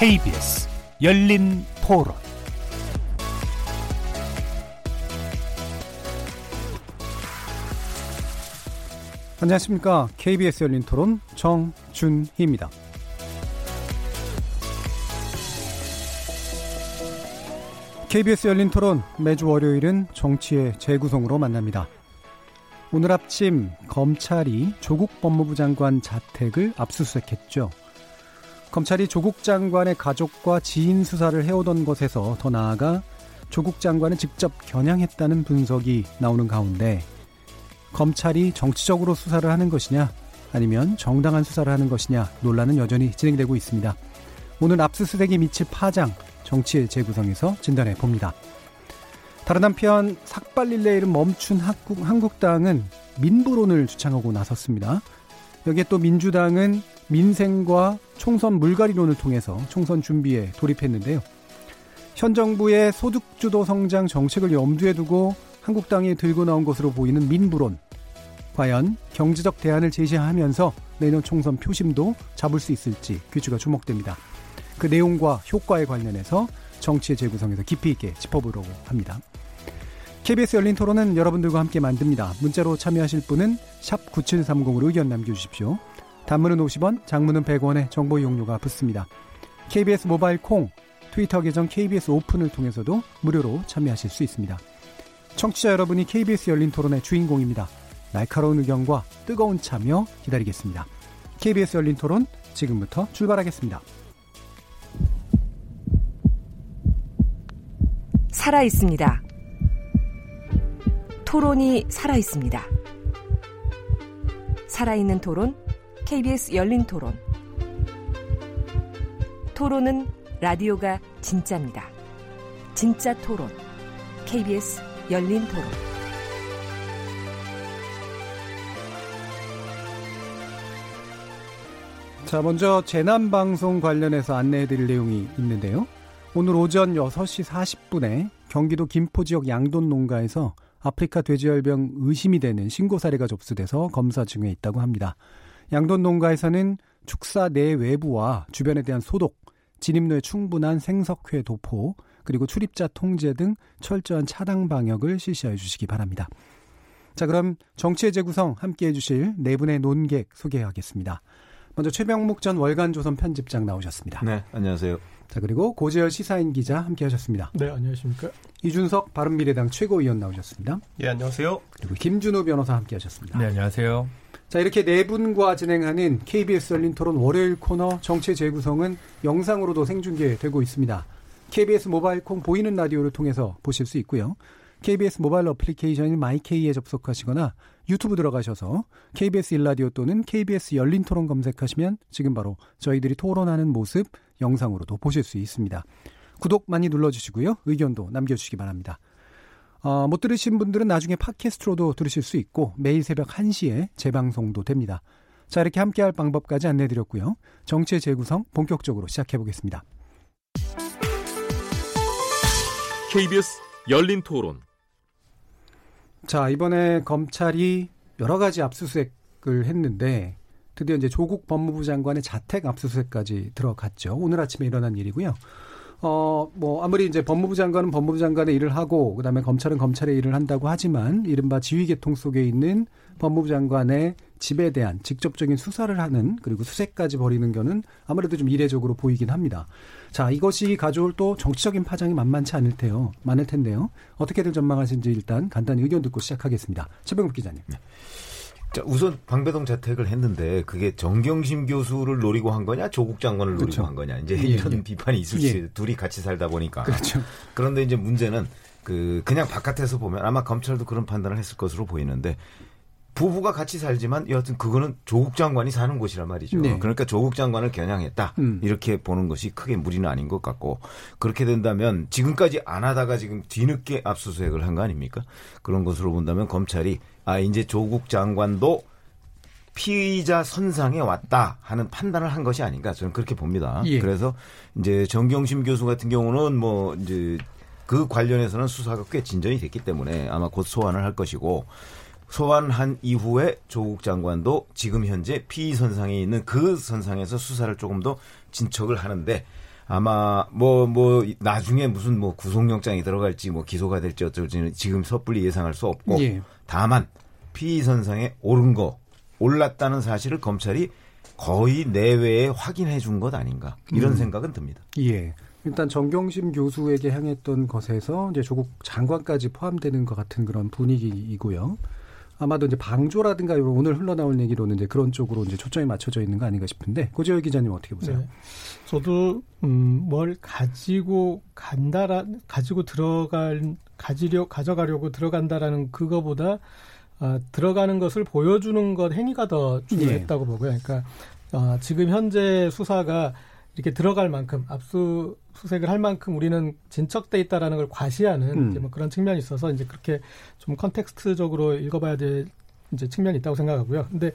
KBS 열린 토론 안녕하십니까. KBS 열린 토론 정준희입니다. KBS 열린 토론 매주 월요일은 정치의 재구성으로 만납니다. 오늘 아침 검찰이 조국 법무부 장관 자택을 압수수색했죠. 검찰이 조국 장관의 가족과 지인 수사를 해오던 것에서 더 나아가 조국 장관을 직접 겨냥했다는 분석이 나오는 가운데 검찰이 정치적으로 수사를 하는 것이냐 아니면 정당한 수사를 하는 것이냐 논란은 여전히 진행되고 있습니다. 오늘 압수수색이 미칠 파장 정치의 재구성에서 진단해 봅니다. 다른 한편 삭발 릴레이를 멈춘 한국, 한국당은 민부론을 주창하고 나섰습니다. 여기에 또 민주당은 민생과 총선 물갈이론을 통해서 총선 준비에 돌입했는데요. 현 정부의 소득주도 성장 정책을 염두에 두고 한국당이 들고 나온 것으로 보이는 민부론. 과연 경제적 대안을 제시하면서 내년 총선 표심도 잡을 수 있을지 귀추가 주목됩니다. 그 내용과 효과에 관련해서 정치의 재구성에서 깊이 있게 짚어보려고 합니다. KBS 열린 토론은 여러분들과 함께 만듭니다. 문자로 참여하실 분은 9730으로 의견 남겨주십시오. 단문은 50원, 장문은 100원의 정보 이용료가 붙습니다. KBS 모바일 콩, 트위터 계정 KBS 오픈을 통해서도 무료로 참여하실 수 있습니다. 청취자 여러분이 KBS 열린 토론의 주인공입니다. 날카로운 의견과 뜨거운 참여 기다리겠습니다. KBS 열린 토론 지금부터 출발하겠습니다. 살아 있습니다. 토론이 살아 있습니다. 살아있는 토론, KBS 열린 토론. 토론은 라디오가 진짜입니다. 진짜 토론, KBS 열린 토론. 자, 먼저 재난방송 관련해서 안내해 드릴 내용이 있는데요. 오늘 오전 6시 40분에 경기도 김포 지역 양돈 농가에서 아프리카 돼지열병 의심이 되는 신고 사례가 접수돼서 검사 중에 있다고 합니다. 양돈 농가에서는 축사 내 외부와 주변에 대한 소독, 진입로에 충분한 생석회 도포, 그리고 출입자 통제 등 철저한 차당 방역을 실시해 주시기 바랍니다. 자, 그럼 정치의 재구성 함께 해주실 네 분의 논객 소개하겠습니다. 먼저 최병묵 전 월간조선 편집장 나오셨습니다. 네, 안녕하세요. 자, 그리고 고재열 시사인 기자 함께 하셨습니다. 네, 안녕하십니까. 이준석 바른미래당 최고위원 나오셨습니다. 예, 안녕하세요. 그리고 김준호 변호사 함께 하셨습니다. 네, 안녕하세요. 자, 이렇게 네 분과 진행하는 KBS 열린 토론 월요일 코너 정치 재구성은 영상으로도 생중계되고 있습니다. KBS 모바일 콩 보이는 라디오를 통해서 보실 수 있고요. KBS 모바일 어플리케이션인 마이케이에 접속하시거나 유튜브 들어가셔서 KBS 일라디오 또는 KBS 열린 토론 검색하시면 지금 바로 저희들이 토론하는 모습 영상으로도 보실 수 있습니다. 구독 많이 눌러주시고요. 의견도 남겨주시기 바랍니다. 어, 못 들으신 분들은 나중에 팟캐스트로도 들으실 수 있고 매일 새벽 1시에 재방송도 됩니다. 자 이렇게 함께할 방법까지 안내드렸고요. 정치의 재구성 본격적으로 시작해보겠습니다. KBS 열린 토론 자, 이번에 검찰이 여러 가지 압수수색을 했는데 드디어 이제 조국 법무부 장관의 자택 압수수색까지 들어갔죠. 오늘 아침에 일어난 일이고요. 어, 뭐, 아무리 이제 법무부 장관은 법무부 장관의 일을 하고, 그 다음에 검찰은 검찰의 일을 한다고 하지만, 이른바 지휘계통 속에 있는 법무부 장관의 집에 대한 직접적인 수사를 하는, 그리고 수색까지 벌이는 거는 아무래도 좀 이례적으로 보이긴 합니다. 자, 이것이 가져올 또 정치적인 파장이 만만치 않을 테요. 많을 텐데요. 어떻게들 전망하시는지 일단 간단히 의견 듣고 시작하겠습니다. 최병국 기자님. 네. 자, 우선 방배동 자택을 했는데 그게 정경심 교수를 노리고 한 거냐 조국 장관을 노리고 그렇죠. 한 거냐 이제 예, 이런 예. 비판이 있을 수 예. 둘이 같이 살다 보니까 그렇죠. 그런데 이제 문제는 그 그냥 바깥에서 보면 아마 검찰도 그런 판단을 했을 것으로 보이는데 부부가 같이 살지만 여하튼 그거는 조국 장관이 사는 곳이란 말이죠. 네. 그러니까 조국 장관을 겨냥했다. 음. 이렇게 보는 것이 크게 무리는 아닌 것 같고 그렇게 된다면 지금까지 안 하다가 지금 뒤늦게 압수수색을 한 거 아닙니까? 그런 것으로 본다면 검찰이 아 이제 조국 장관도 피의자 선상에 왔다 하는 판단을 한 것이 아닌가 저는 그렇게 봅니다. 예. 그래서 이제 정경심 교수 같은 경우는 뭐 이제 그 관련해서는 수사가 꽤 진전이 됐기 때문에 아마 곧 소환을 할 것이고 소환한 이후에 조국 장관도 지금 현재 피의 선상에 있는 그 선상에서 수사를 조금 더 진척을 하는데 아마 뭐뭐 뭐 나중에 무슨 뭐 구속영장이 들어갈지 뭐 기소가 될지 어쩔지는 지금 섣불리 예상할 수 없고 예. 다만 피의 선상에 오른 거 올랐다는 사실을 검찰이 거의 내외에 확인해 준 것 아닌가 이런 음. 생각은 듭니다. 예. 일단 정경심 교수에게 향했던 것에서 이제 조국 장관까지 포함되는 것 같은 그런 분위기이고요. 아마도 이제 방조라든가 이런 오늘 흘러나올 얘기로는 이제 그런 쪽으로 이제 초점이 맞춰져 있는 거 아닌가 싶은데 고재열 기자님 어떻게 보세요? 네. 저도 음뭘 가지고 간다라 가지고 들어갈 가지려 가져가려고 들어간다라는 그거보다 어, 들어가는 것을 보여주는 것 행위가 더 중요했다고 네. 보고요. 그러니까 어, 지금 현재 수사가 이렇게 들어갈 만큼 압수 수색을 할 만큼 우리는 진척돼 있다라는 걸 과시하는 음. 이제 뭐 그런 측면이 있어서 이제 그렇게 좀 컨텍스트적으로 읽어봐야 될 이제 측면이 있다고 생각하고요. 근데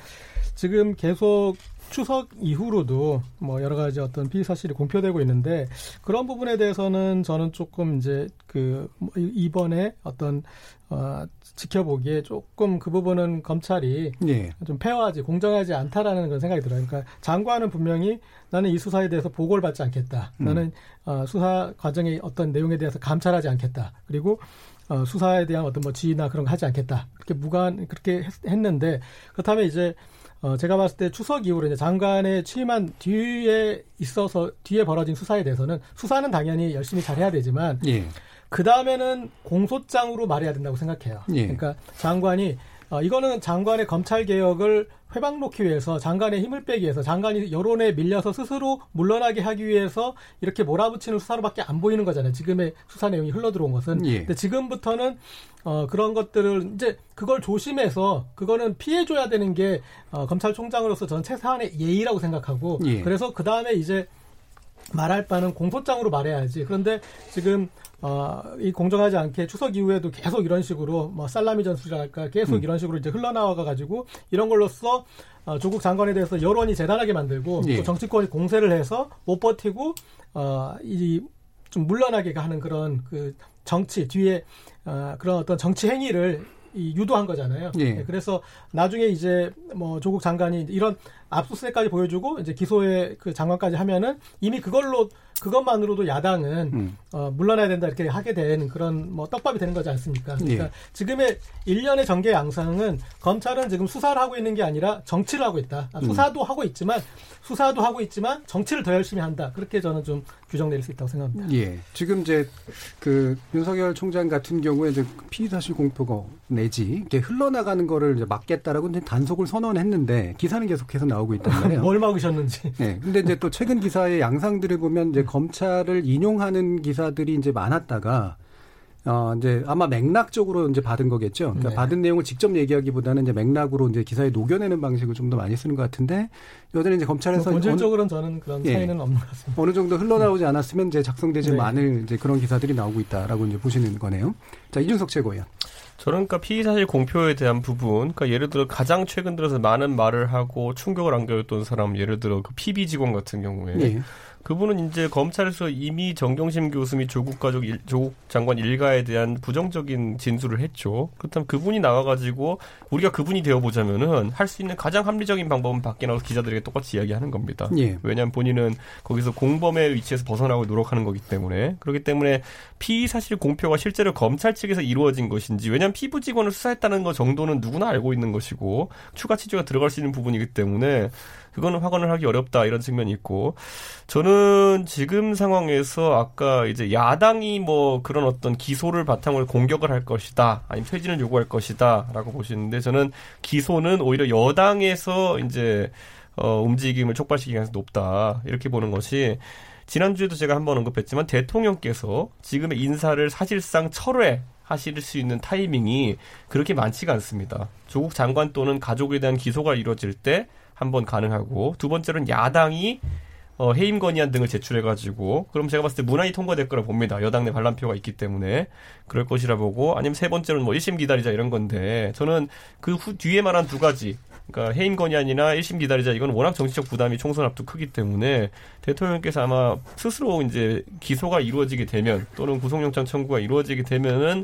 지금 계속 추석 이후로도 뭐 여러 가지 어떤 피의 사실이 공표되고 있는데 그런 부분에 대해서는 저는 조금 이제 그뭐 이번에 어떤 어 지켜보기에 조금 그 부분은 검찰이 예. 좀 페어하지 공정하지 않다라는 그런 생각이 들어요. 그러니까 장관은 분명히 나는 이 수사에 대해서 보고를 받지 않겠다. 음. 나는 어 수사 과정의 어떤 내용에 대해서 감찰하지 않겠다. 그리고 어, 수사에 대한 어떤 뭐 지휘나 그런 거 하지 않겠다. 그렇게 무관 그렇게 했, 는데 그렇다면 이제 어, 제가 봤을 때 추석 이후로 이제 장관의 취임한 뒤에 있어서 뒤에 벌어진 수사에 대해서는 수사는 당연히 열심히 잘 해야 되지만 예. 그 다음에는 공소장으로 말해야 된다고 생각해요. 예. 그러니까 장관이 어, 이거는 장관의 검찰 개혁을 회방 놓기 위해서 장관의 힘을 빼기 위해서 장관이 여론에 밀려서 스스로 물러나게 하기 위해서 이렇게 몰아붙이는 수사로밖에 안 보이는 거잖아요. 지금의 수사 내용이 흘러 들어온 것은. 예. 근데 지금부터는 어, 그런 것들을 이제 그걸 조심해서 그거는 피해 줘야 되는 게 어, 검찰총장으로서 전 최소한의 예의라고 생각하고 예. 그래서 그 다음에 이제 말할 바는 공소장으로 말해야지. 그런데 지금 어, 이 공정하지 않게 추석 이후에도 계속 이런 식으로 뭐 살라미 전술이랄까 계속 음. 이런 식으로 이제 흘러나와가 가지고 이런 걸로써 어, 조국 장관에 대해서 여론이 재단하게 만들고 예. 또 정치권이 공세를 해서 못 버티고 어, 이 좀 물러나게 하는 그런 그 정치 뒤에 어, 그런 어떤 정치 행위를 이 유도한 거잖아요. 예. 네, 그래서 나중에 이제 뭐 조국 장관이 이런 압수수색까지 보여주고 이제 기소의 그 장관까지 하면은 이미 그걸로 그것만으로도 야당은 음. 어, 물러나야 된다 이렇게 하게 된 그런 뭐 떡밥이 되는 거지 않습니까? 그러니까 예. 지금의 일련의 전개 양상은 검찰은 지금 수사를 하고 있는 게 아니라 정치를 하고 있다. 아, 수사도 음. 하고 있지만 수사도 하고 있지만 정치를 더 열심히 한다. 그렇게 저는 좀 규정 내릴 수 있다고 생각합니다. 예. 지금 이제 그 윤석열 총장 같은 경우에 이제 피의 사실 공표가 내지 이게 흘러나가는 거를 이제 막겠다라고 단속을 선언했는데 기사는 계속해서 나오고 있단 말이에요. 뭘 막으셨는지. 네. 근데 이제 또 최근 기사의 양상들을 보면 이제 검찰을 인용하는 기사들이 이제 많았다가 어, 이제 아마 맥락적으로 이제 받은 거겠죠. 그러니까 네. 받은 내용을 직접 얘기하기보다는 이제 맥락으로 이제 기사에 녹여내는 방식을 좀 더 많이 쓰는 것 같은데 여전히 이제 검찰에서 뭐 본질적으로는 저는 그런 예. 차이는 없는 것 같습니다. 어느 정도 흘러나오지 않았으면 이제 작성되지 네. 않을 이제 그런 기사들이 나오고 있다라고 이제 보시는 거네요. 자 이준석 최고위원. 저는 그러니까 피의 사실 공표에 대한 부분, 그러니까 예를 들어 가장 최근 들어서 많은 말을 하고 충격을 안겨줬던 사람, 예를 들어 그 PB 직원 같은 경우에 네. 그분은 이제 검찰에서 이미 정경심 교수 및 조국 가족 일, 조국 장관 일가에 대한 부정적인 진술을 했죠. 그렇다면 그분이 나와가지고 우리가 그분이 되어보자면은 할 수 있는 가장 합리적인 방법은 밖에 나와서 기자들에게 똑같이 이야기하는 겁니다. 예. 왜냐하면 본인은 거기서 공범의 위치에서 벗어나고 노력하는 거기 때문에 그렇기 때문에 피의 사실 공표가 실제로 검찰 측에서 이루어진 것인지 왜냐하면 피부 직원을 수사했다는 것 정도는 누구나 알고 있는 것이고 추가 취재가 들어갈 수 있는 부분이기 때문에 그거는 확언을 하기 어렵다 이런 측면이 있고 저는 지금 상황에서 아까 이제 야당이 뭐 그런 어떤 기소를 바탕으로 공격을 할 것이다 아니면 퇴진을 요구할 것이다라고 보시는데 저는 기소는 오히려 여당에서 이제 어 움직임을 촉발시키기 가능성이 높다 이렇게 보는 것이 지난주에도 제가 한번 언급했지만 대통령께서 지금의 인사를 사실상 철회 하실 수 있는 타이밍이 그렇게 많지가 않습니다. 조국 장관 또는 가족에 대한 기소가 이루어질 때 한번 가능하고 두 번째로는 야당이 어, 해임 건의안 등을 제출해가지고 그럼 제가 봤을 때 무난히 통과될 거라 봅니다. 여당 내 반란표가 있기 때문에 그럴 것이라 보고 아니면 세 번째로는 뭐 1심 기다리자 이런 건데 저는 그 후 뒤에 말한 두 가지 그러니까 해임 건의안이나 1심 기다리자 이건 워낙 정치적 부담이 총선 앞도 크기 때문에 대통령께서 아마 스스로 이제 기소가 이루어지게 되면 또는 구속영장 청구가 이루어지게 되면은 어,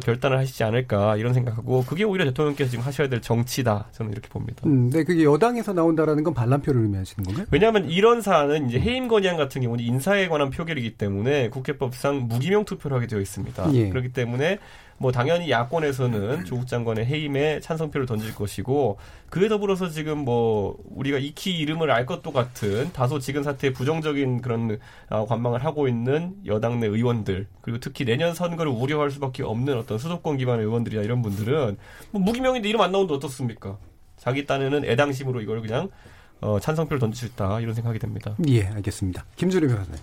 결단을 하시지 않을까 이런 생각하고 그게 오히려 대통령께서 지금 하셔야 될 정치다 저는 이렇게 봅니다. 음, 네, 그게 여당에서 나온다라는 건 반란표를 의미하시는 건가요? 왜냐하면 이런 사안은 이제 해임 건의안 같은 경우는 인사에 관한 표결이기 때문에 국회법상 무기명 투표를 하게 되어 있습니다. 예. 그렇기 때문에 뭐 당연히 야권에서는 조국 장관의 해임에 찬성표를 던질 것이고 그에 더불어서 지금 뭐 우리가 익히 이름을 알 것도 같은 다소 지금 사태에 부정적인 그런 어, 관망을 하고 있는 여당 내 의원들 그리고 특히 내년 선거를 우려할 수밖에 없는 어떤 수도권 기반의 의원들이나 이런 분들은 뭐 무기명인데 이름 안 나오는데 어떻습니까? 자기 딴에는 애당심으로 이걸 그냥 어, 찬성표를 던질 수 있다 이런 생각이 됩니다. 예, 알겠습니다. 김주리 변호사님.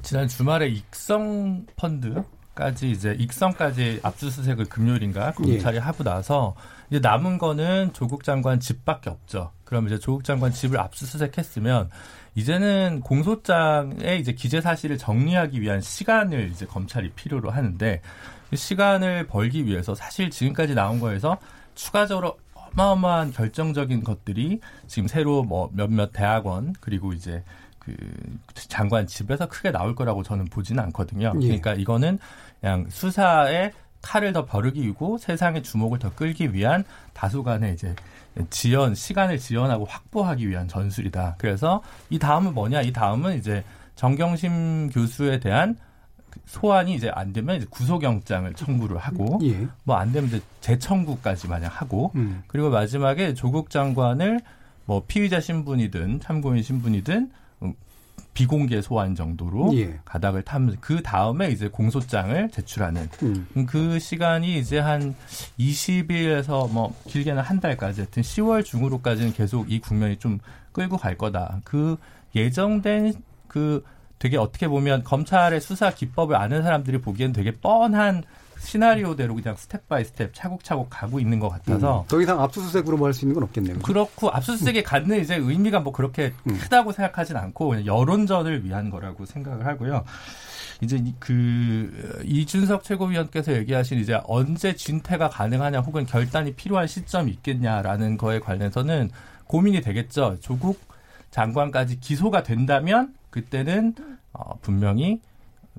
지난 주말에 익성 펀드 까지 이제 익성까지 압수수색을 금요일인가 검찰이 예. 하고 나서 이제 남은 거는 조국 장관 집밖에 없죠. 그럼 이제 조국 장관 집을 압수수색했으면 이제는 공소장에 이제 기재 사실을 정리하기 위한 시간을 이제 검찰이 필요로 하는데 그 시간을 벌기 위해서 사실 지금까지 나온 거에서 추가적으로 어마어마한 결정적인 것들이 지금 새로 뭐 몇몇 대학원 그리고 이제 그 장관 집에서 크게 나올 거라고 저는 보지는 않거든요. 예. 그러니까 이거는 그냥 수사에 칼을 더 버르기고 세상의 주목을 더 끌기 위한 다수간의 이제 지연 시간을 지연하고 확보하기 위한 전술이다. 그래서 이 다음은 뭐냐? 이 다음은 이제 정경심 교수에 대한 소환이 이제 안 되면 이제 구속영장을 청구를 하고 예. 뭐안 되면 이제 재청구까지 만약 하고 음. 그리고 마지막에 조국 장관을 뭐 피의자 신분이든 참고인 신분이든 비공개 소환 정도로 예. 가닥을 타면 그 다음에 이제 공소장을 제출하는 음. 그 시간이 이제 한 20일에서 뭐 길게는 한 달까지 하여튼 10월 중으로까지는 계속 이 국면이 좀 끌고 갈 거다. 그 예정된 그 되게 어떻게 보면 검찰의 수사 기법을 아는 사람들이 보기엔 되게 뻔한 시나리오대로 그냥 step by step 차곡차곡 가고 있는 것 같아서 음, 더 이상 압수수색으로 뭐 할 수 있는 건 없겠네요. 그렇고 압수수색에 음. 갖는 이제 의미가 뭐 그렇게 음. 크다고 생각하진 않고 여론전을 위한 거라고 생각을 하고요. 이제 그 이준석 최고위원께서 얘기하신 이제 언제 진퇴가 가능하냐 혹은 결단이 필요한 시점이 있겠냐라는 거에 관해서는 고민이 되겠죠. 조국 장관까지 기소가 된다면 그때는 어, 분명히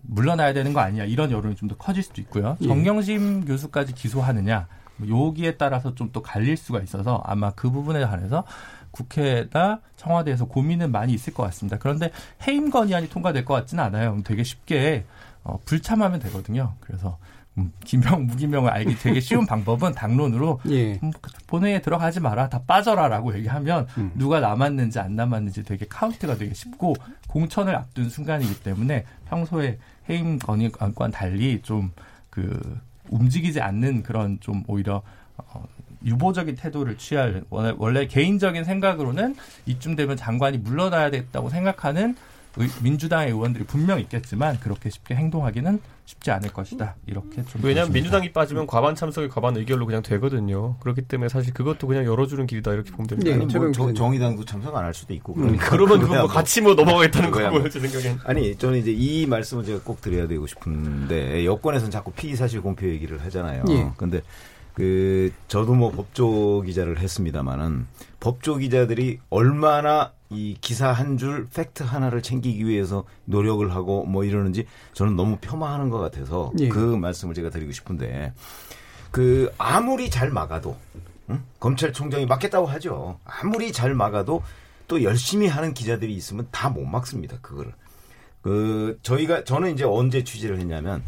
물러나야 되는 거 아니냐 이런 여론이 좀 더 커질 수도 있고요. 예. 정경심 교수까지 기소하느냐 뭐 여기에 따라서 좀 또 갈릴 수가 있어서 아마 그 부분에 관해서 국회나 청와대에서 고민은 많이 있을 것 같습니다. 그런데 해임 건의안이 통과될 것 같지는 않아요. 되게 쉽게 어, 불참하면 되거든요. 그래서 음, 김명 무기명을 알기 되게 쉬운 방법은 당론으로 예. 음, 본회의에 들어가지 마라 다 빠져라라고 얘기하면 음. 누가 남았는지 안 남았는지 되게 카운트가 되게 쉽고 공천을 앞둔 순간이기 때문에 평소에 해임 건의안과 달리 좀 그 움직이지 않는 그런 좀 오히려 어, 유보적인 태도를 취할 원래, 원래 개인적인 생각으로는 이쯤 되면 장관이 물러나야 겠다고 생각하는 민주당의 의원들이 분명 있겠지만 그렇게 쉽게 행동하기는 쉽지 않을 것이다. 이렇게 좀 왜냐하면 민주당이 빠지면 과반 참석이 과반 의결로 그냥 되거든요. 그렇기 때문에 사실 그것도 그냥 열어주는 길이다 이렇게 보면 됩니다. 네, 뭐 정, 정의당도 참석 안 할 수도 있고 음, 그러니까 그러면 그거 뭐 같이 뭐 넘어가겠다는 거고요, 제 생각엔. 아니 저는 이제 이 말씀을 제가 꼭 드려야 되고 싶은데 여권에서는 자꾸 피의 사실 공표 얘기를 하잖아요. 예. 근데 그 저도 뭐 법조 기자를 했습니다마는 법조 기자들이 얼마나 이 기사 한 줄 팩트 하나를 챙기기 위해서 노력을 하고 뭐 이러는지 저는 너무 폄하하는 것 같아서 예. 그 말씀을 제가 드리고 싶은데 그 아무리 잘 막아도 응? 검찰총장이 막겠다고 하죠. 아무리 잘 막아도 또 열심히 하는 기자들이 있으면 다 못 막습니다. 그거를. 그 저희가 저는 이제 언제 취재를 했냐면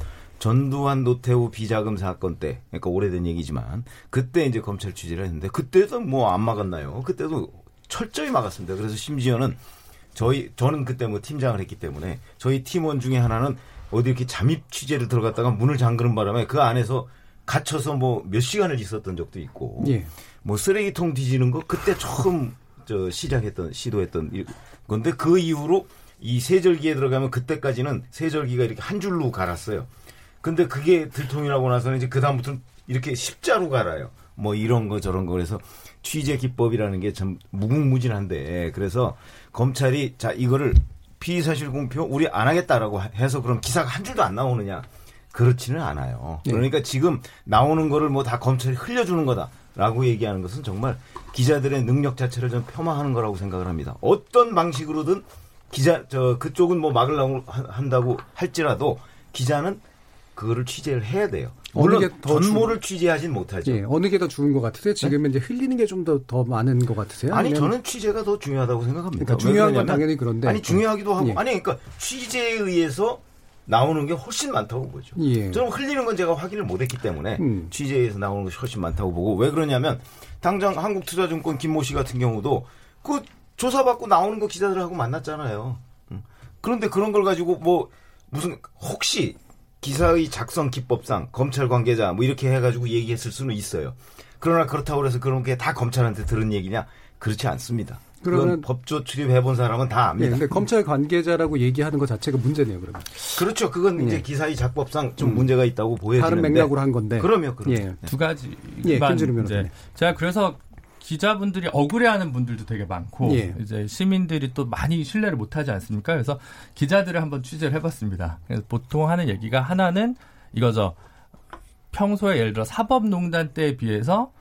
전두환 노태우 비자금 사건 때, 그러니까 오래된 얘기지만 그때 이제 검찰 취재를 했는데 그때도 뭐 안 막았나요? 그때도 철저히 막았습니다. 그래서 심지어는 저희 저는 그때 뭐 팀장을 했기 때문에 저희 팀원 중에 하나는 어디 이렇게 잠입 취재를 들어갔다가 문을 잠그는 바람에 그 안에서 갇혀서 뭐 몇 시간을 있었던 적도 있고 예. 뭐 쓰레기통 뒤지는 거 그때 처음 저 시작했던 시도했던 건데 그 이후로 이 세절기에 들어가면 그때까지는 세절기가 이렇게 한 줄로 갈았어요. 근데 그게 들통이라고 나서는 이제 그다음부터는 이렇게 십자로 갈아요. 뭐 이런 거 저런 거 그래서 취재 기법이라는 게 참 무궁무진한데 그래서 검찰이 자 이거를 피의사실 공표 우리 안 하겠다라고 해서 그럼 기사가 한 줄도 안 나오느냐 그렇지는 않아요. 네. 그러니까 지금 나오는 거를 뭐 다 검찰이 흘려주는 거다라고 얘기하는 것은 정말 기자들의 능력 자체를 좀 폄하하는 거라고 생각을 합니다. 어떤 방식으로든 기자 저 그쪽은 뭐 막으려고 한다고 할지라도 기자는 그거를 취재를 해야 돼요. 물론 전모를 주... 취재하진 못하죠. 예, 어느 게 더 좋은 것 같으세요? 지금은 네? 이제 흘리는 게좀더더 많은 것 같으세요? 아니 아니면... 저는 취재가 더 중요하다고 생각합니다. 그러니까 중요한 건 당연히 그런데 아니 중요하기도 하고 예. 아니 그러니까 취재에 의해서 나오는 게 훨씬 많다고 보죠. 예. 저는 흘리는 건 제가 확인을 못했기 때문에 음. 취재에서 나오는 것이 훨씬 많다고 보고 왜 그러냐면 당장 한국투자증권 김모 씨 같은 경우도 그 조사받고 나오는 거 기자들하고 만났잖아요. 음. 그런데 그런 걸 가지고 뭐 무슨 혹시 기사의 작성 기법상 검찰 관계자 뭐 이렇게 해가지고 얘기했을 수는 있어요. 그러나 그렇다고 해서 그런 게 다 검찰한테 들은 얘기냐? 그렇지 않습니다. 그러면 법조 출입해본 사람은 다 압니다. 네, 근데 검찰 관계자라고 얘기하는 것 자체가 문제네요, 그러면. 그렇죠. 그건 네. 이제 기사의 작법상 좀 음. 문제가 있다고 보여지는데 다른 맥락으로 한 건데. 그러면 그럼 예. 두 가지. 예, 변 제가 그래서 기자분들이 억울해하는 분들도 되게 많고 예. 이제 시민들이 또 많이 신뢰를 못하지 않습니까? 그래서 기자들을 한번 취재를 해봤습니다. 그래서 보통 하는 얘기가 하나는 이거죠. 평소에 예를 들어 사법농단 때에 비해서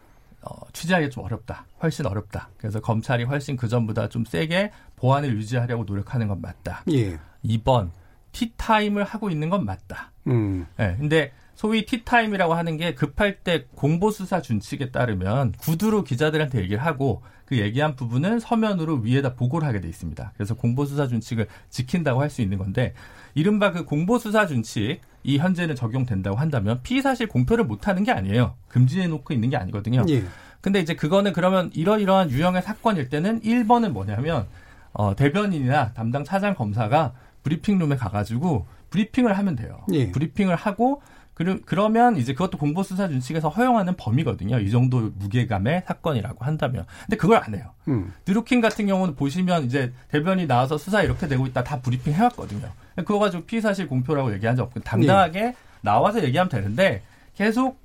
어, 취재하기 좀 어렵다. 훨씬 어렵다. 그래서 검찰이 훨씬 그 전보다 좀 세게 보안을 유지하려고 노력하는 건 맞다. 예. 2번 티타임을 하고 있는 건 맞다. 음. 네, 근데 소위 티타임이라고 하는 게 급할 때 공보수사 준칙에 따르면 구두로 기자들한테 얘기를 하고 그 얘기한 부분은 서면으로 위에다 보고를 하게 돼 있습니다. 그래서 공보수사 준칙을 지킨다고 할 수 있는 건데 이른바 그 공보수사 준칙 이 현재는 적용된다고 한다면 피의 사실 공표를 못 하는 게 아니에요. 금지해 놓고 있는 게 아니거든요. 예. 근데 이제 그거는 그러면 이러이러한 유형의 사건일 때는 1번은 뭐냐면 어, 대변인이나 담당 차장 검사가 브리핑룸에 가 가지고 브리핑을 하면 돼요. 예. 브리핑을 하고 그러, 그러면 이제 그것도 공보수사 준칙에서 허용하는 범위거든요. 이 정도 무게감의 사건이라고 한다면. 근데 그걸 안 해요. 음. 드루킹 같은 경우는 보시면 이제 대변이 나와서 수사 이렇게 되고 있다 다 브리핑 해왔거든요. 그거 가지고 피의사실 공표라고 얘기한 적 없고 당당하게 예. 나와서 얘기하면 되는데 계속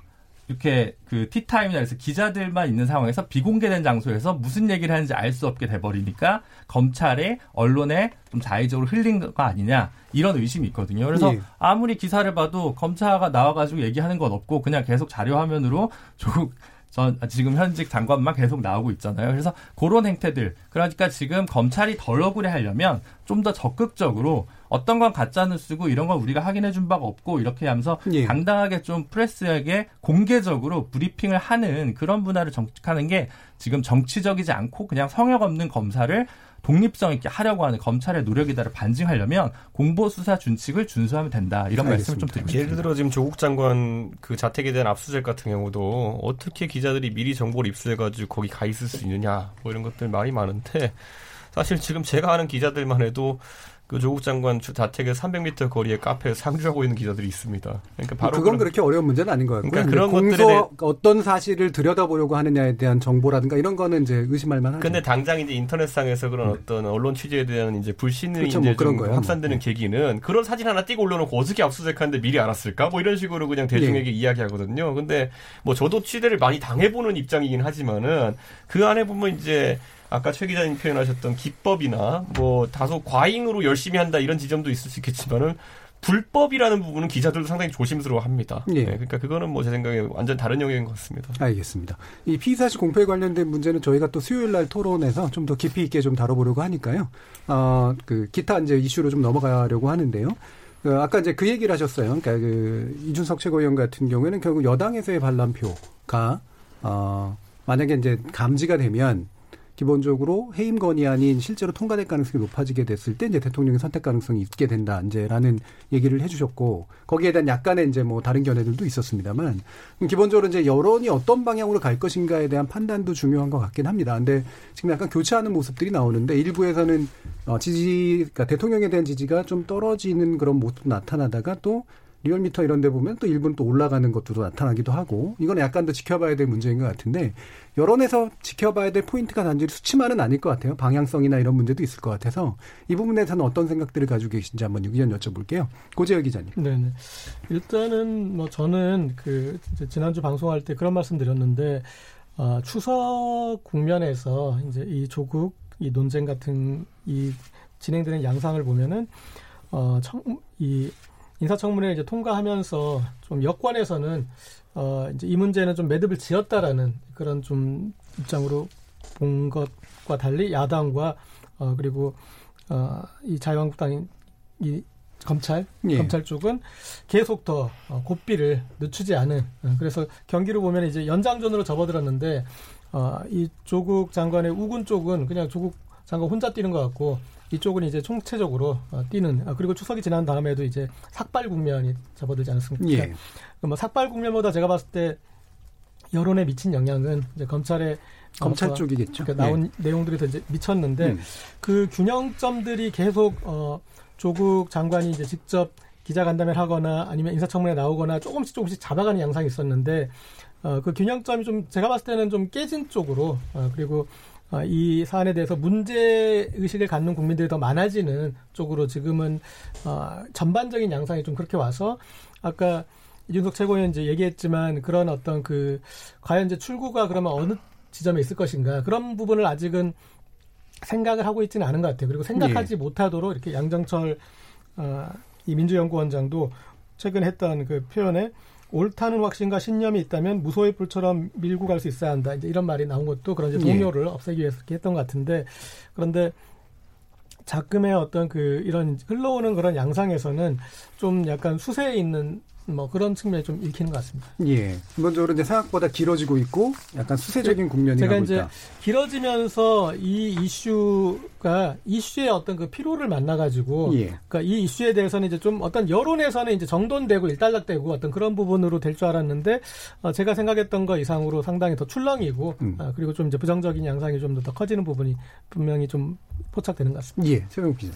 이렇게 그 티타임이나 해서 기자들만 있는 상황에서 비공개된 장소에서 무슨 얘기를 하는지 알 수 없게 돼버리니까 검찰에 언론에 좀 자의적으로 흘린 거 아니냐 이런 의심이 있거든요. 그래서 예. 아무리 기사를 봐도 검사가 나와가지고 얘기하는 건 없고 그냥 계속 자료 화면으로 조국 전 지금 현직 장관만 계속 나오고 있잖아요. 그래서 그런 행태들 그러니까 지금 검찰이 덜 억울해 하려면 좀 더 적극적으로 어떤 건 가짜는 쓰고 이런 건 우리가 확인해 준 바가 없고 이렇게 하면서 예. 당당하게 좀 프레스에게 공개적으로 브리핑을 하는 그런 문화를 정착하는 게 지금 정치적이지 않고 그냥 성역 없는 검사를 독립성 있게 하려고 하는 검찰의 노력이다를 반증하려면 공보 수사 준칙을 준수하면 된다 이런 알겠습니다. 말씀을 좀 드리고 예를 들어 지금 조국 장관 그 자택에 대한 압수수색 같은 경우도 어떻게 기자들이 미리 정보를 입수해 가지고 거기 가 있을 수 있느냐 뭐 이런 것들 말이 많은데 사실 지금 제가 아는 기자들만 해도 그 조국 장관 자택의 300m 거리에 카페에 상주하고 있는 기자들이 있습니다. 그러니까 바로 그건 그런, 그렇게 어려운 문제는 아닌 것 같고요. 그러니까 그런 공소 어떤 사실을 들여다보려고 하느냐에 대한 정보라든가 이런 거는 이제 의심할 만하죠. 근데 당장 이제 인터넷상에서 그런 네. 어떤 언론 취재에 대한 이제 불신이 그렇죠, 이제 뭐좀 거예요, 확산되는 뭐. 계기는 그런 사진 하나 띄고 올려놓고 어떻게 압수수색하는데 미리 알았을까? 뭐 이런 식으로 그냥 대중에게 네. 이야기하거든요. 근데 뭐 저도 취재를 많이 당해보는 입장이긴 하지만은 그 안에 보면 이제 아까 최 기자님 표현하셨던 기법이나 뭐 다소 과잉으로 열심히 한다 이런 지점도 있을 수 있겠지만은 불법이라는 부분은 기자들도 상당히 조심스러워합니다. 예. 네, 그러니까 그거는 뭐 제 생각에 완전 다른 영역인 것 같습니다. 알겠습니다. 이 피사실 공표에 관련된 문제는 저희가 또 수요일 날 토론에서 좀 더 깊이 있게 좀 다뤄보려고 하니까요. 어, 그 기타 이제 이슈로 좀 넘어가려고 하는데요. 그 아까 이제 그 얘기를 하셨어요. 그러니까 그 이준석 최고위원 같은 경우에는 결국 여당에서의 반란표가 어 만약에 이제 감지가 되면 기본적으로 해임 건이 아닌 실제로 통과될 가능성이 높아지게 됐을 때 이제 대통령의 선택 가능성이 있게 된다 이제라는 얘기를 해주셨고 거기에 대한 약간의 이제 뭐 다른 견해들도 있었습니다만 기본적으로 이제 여론이 어떤 방향으로 갈 것인가에 대한 판단도 중요한 것 같긴 합니다. 근데 지금 약간 교차하는 모습들이 나오는데 일부에서는 어 지지 그러니까 대통령에 대한 지지가 좀 떨어지는 그런 모습도 나타나다가 또 리얼미터 이런 데 보면 또 일부는 또 올라가는 것도 나타나기도 하고 이건 약간 더 지켜봐야 될 문제인 것 같은데 여론에서 지켜봐야 될 포인트가 단지 수치만은 아닐 것 같아요. 방향성이나 이런 문제도 있을 것 같아서 이 부분에서는 어떤 생각들을 가지고 계신지 한번 의견 여쭤볼게요. 고재혁 기자님. 네. 일단은 뭐 저는 그 지난주 방송할 때 그런 말씀 드렸는데 어, 추석 국면에서 이제 이 조국 이 논쟁 같은 이 진행되는 양상을 보면은 어, 청, 이 인사청문회 이제 통과하면서 좀 여권에서는 어 이제 이 문제는 좀 매듭을 지었다라는 그런 좀 입장으로 본 것과 달리 야당과 어 그리고 어이 자유한국당이 이 검찰 예. 검찰 쪽은 계속 더 어, 고삐를 늦추지 않은 어, 그래서 경기를 보면 이제 연장전으로 접어들었는데 어, 이 조국 장관의 우군 쪽은 그냥 조국 장관 혼자 뛰는 것 같고 이쪽은 이제 총체적으로 어, 뛰는 아, 그리고 추석이 지난 다음에도 이제 삭발 국면이 접어들지 않았습니까? 예. 뭐 삭발 국면보다 제가 봤을 때 여론에 미친 영향은 이제 검찰의 검찰 어, 쪽이겠죠. 그러니까 나온 예. 내용들이 더 이제 미쳤는데 음. 그 균형점들이 계속 어, 조국 장관이 이제 직접 기자간담회를 하거나 아니면 인사청문회 나오거나 조금씩 조금씩 잡아가는 양상이 있었는데 어, 그 균형점이 좀 제가 봤을 때는 좀 깨진 쪽으로 어, 그리고 어, 이 사안에 대해서 문제 의식을 갖는 국민들이 더 많아지는 쪽으로 지금은 어, 전반적인 양상이 좀 그렇게 와서 아까 이준석 최고위원 이제 얘기했지만 그런 어떤 그 과연 이제 출구가 그러면 어느 지점에 있을 것인가 그런 부분을 아직은 생각을 하고 있지는 않은 것 같아요. 그리고 생각하지 예. 못하도록 이렇게 양정철 어, 이 민주연구원장도 최근 했던 그 표현에 옳다는 확신과 신념이 있다면 무소의 불처럼 밀고 갈 수 있어야 한다. 이제 이런 말이 나온 것도 그런 이제 예. 동요를 예. 없애기 위해서 이렇게 했던 것 같은데 그런데 자금의 어떤 그 이런 흘러오는 그런 양상에서는 좀 약간 수세에 있는 뭐 그런 측면이 좀 읽히는 것 같습니다. 예. 기본적으로 이제 생각보다 길어지고 있고 약간 수세적인 국면이 제가 이제 있다. 길어지면서 이 이슈가 이슈의 어떤 그 피로를 만나 가지고 예. 그러니까 이 이슈에 대해서는 이제 좀 어떤 여론에서는 이제 정돈되고 일단락되고 어떤 그런 부분으로 될 줄 알았는데 어, 제가 생각했던 거 이상으로 상당히 더 출렁이고 음. 어, 그리고 좀 이제 부정적인 양상이 좀 더 커지는 부분이 분명히 좀 포착되는 것 같습니다. 예. 최영 기자.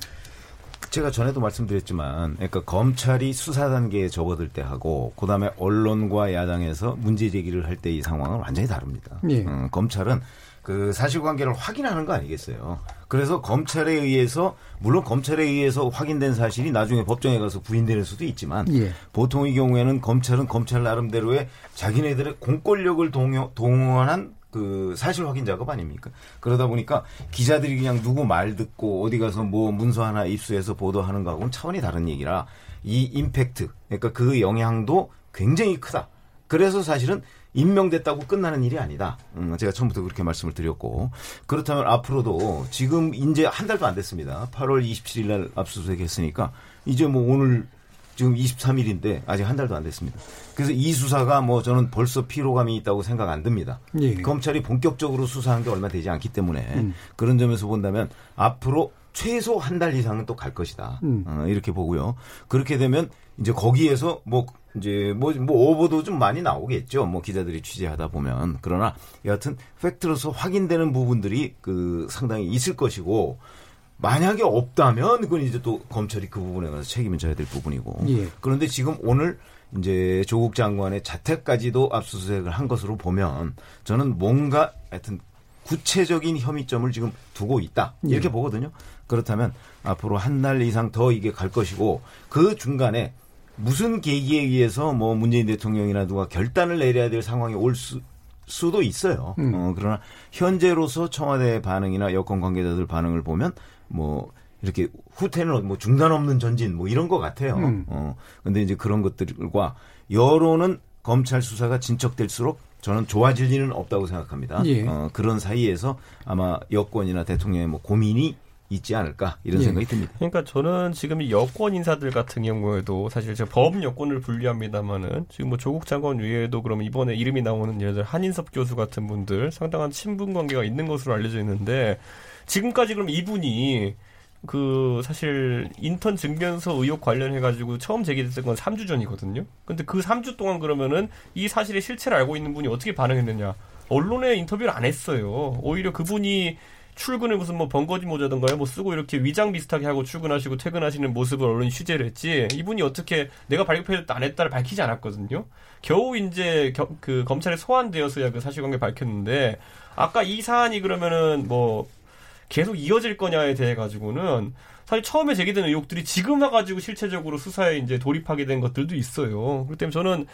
제가 전에도 말씀드렸지만, 그러니까 검찰이 수사 단계에 접어들 때 하고, 그 다음에 언론과 야당에서 문제 제기를 할 때 이 상황은 완전히 다릅니다. 예. 음, 검찰은 그 사실관계를 확인하는 거 아니겠어요. 그래서 검찰에 의해서 물론 검찰에 의해서 확인된 사실이 나중에 법정에 가서 부인되는 수도 있지만 예. 보통의 경우에는 검찰은 검찰 나름대로의 자기네들의 공권력을 동요, 동원한 그 사실 확인 작업 아닙니까? 그러다 보니까 기자들이 그냥 누구 말 듣고 어디 가서 뭐 문서 하나 입수해서 보도하는 거하고는 차원이 다른 얘기라 이 임팩트 그러니까 그 영향도 굉장히 크다. 그래서 사실은 임명됐다고 끝나는 일이 아니다. 음, 제가 처음부터 그렇게 말씀을 드렸고 그렇다면 앞으로도 지금 이제 한 달도 안 됐습니다. 8월 27일 날 압수수색 했으니까 이제 뭐 오늘 지금 23일인데 아직 한 달도 안 됐습니다. 그래서 이 수사가 뭐 저는 벌써 피로감이 있다고 생각 안 듭니다. 예. 검찰이 본격적으로 수사한 게 얼마 되지 않기 때문에 음. 그런 점에서 본다면 앞으로 최소 한 달 이상은 또 갈 것이다. 음. 어, 이렇게 보고요. 그렇게 되면 이제 거기에서 뭐 이제 뭐, 뭐 오버도 좀 많이 나오겠죠. 뭐 기자들이 취재하다 보면. 그러나 여하튼 팩트로서 확인되는 부분들이 그 상당히 있을 것이고 만약에 없다면 그건 이제 또 검찰이 그 부분에 가서 책임을 져야 될 부분이고. 예. 그런데 지금 오늘 이제 조국 장관의 자택까지도 압수수색을 한 것으로 보면 저는 뭔가 하여튼 구체적인 혐의점을 지금 두고 있다. 이렇게 예. 보거든요. 그렇다면 앞으로 한 달 이상 더 이게 갈 것이고 그 중간에 무슨 계기에 의해서 뭐 문재인 대통령이나 누가 결단을 내려야 될 상황이 올 수, 수도 있어요. 음. 어, 그러나 현재로서 청와대 반응이나 여권 관계자들 반응을 보면 뭐 이렇게 후퇴는 뭐 중단 없는 전진 뭐 이런 것 같아요. 음. 어 근데 이제 그런 것들과 여론은 검찰 수사가 진척될수록 저는 좋아질 리는 없다고 생각합니다. 예. 어, 그런 사이에서 아마 여권이나 대통령의 뭐 고민이 있지 않을까 이런 예. 생각이 듭니다. 그러니까 저는 지금 이 여권 인사들 같은 경우에도 사실 제가 법 여권을 분리합니다만은 지금 뭐 조국 장관 외에도 그러면 이번에 이름이 나오는 예를 들어 한인섭 교수 같은 분들 상당한 친분 관계가 있는 것으로 알려져 있는데 지금까지 그럼 이분이 그 사실 인턴 증변서 의혹 관련해 가지고 처음 제기됐던 건 3주 전이거든요. 근데 그 3주 동안 그러면은 이 사실의 실체를 알고 있는 분이 어떻게 반응했느냐? 언론에 인터뷰를 안 했어요. 오히려 그분이 출근을 무슨 뭐 번거지 모자던가요? 뭐 쓰고 이렇게 위장 비슷하게 하고 출근하시고 퇴근하시는 모습을 언론이 취재를 했지. 이분이 어떻게 내가 발표했다 안 했다를 밝히지 않았거든요. 겨우 이제 겨, 그 검찰에 소환되어서야 그 사실관계 밝혔는데 아까 이 사안이 그러면은 뭐 계속 이어질 거냐에 대해 가지고는 사실 처음에 제기된 의혹들이 지금 와가지고 실체적으로 수사에 이제 돌입하게 된 것들도 있어요. 그렇기 때문에 저는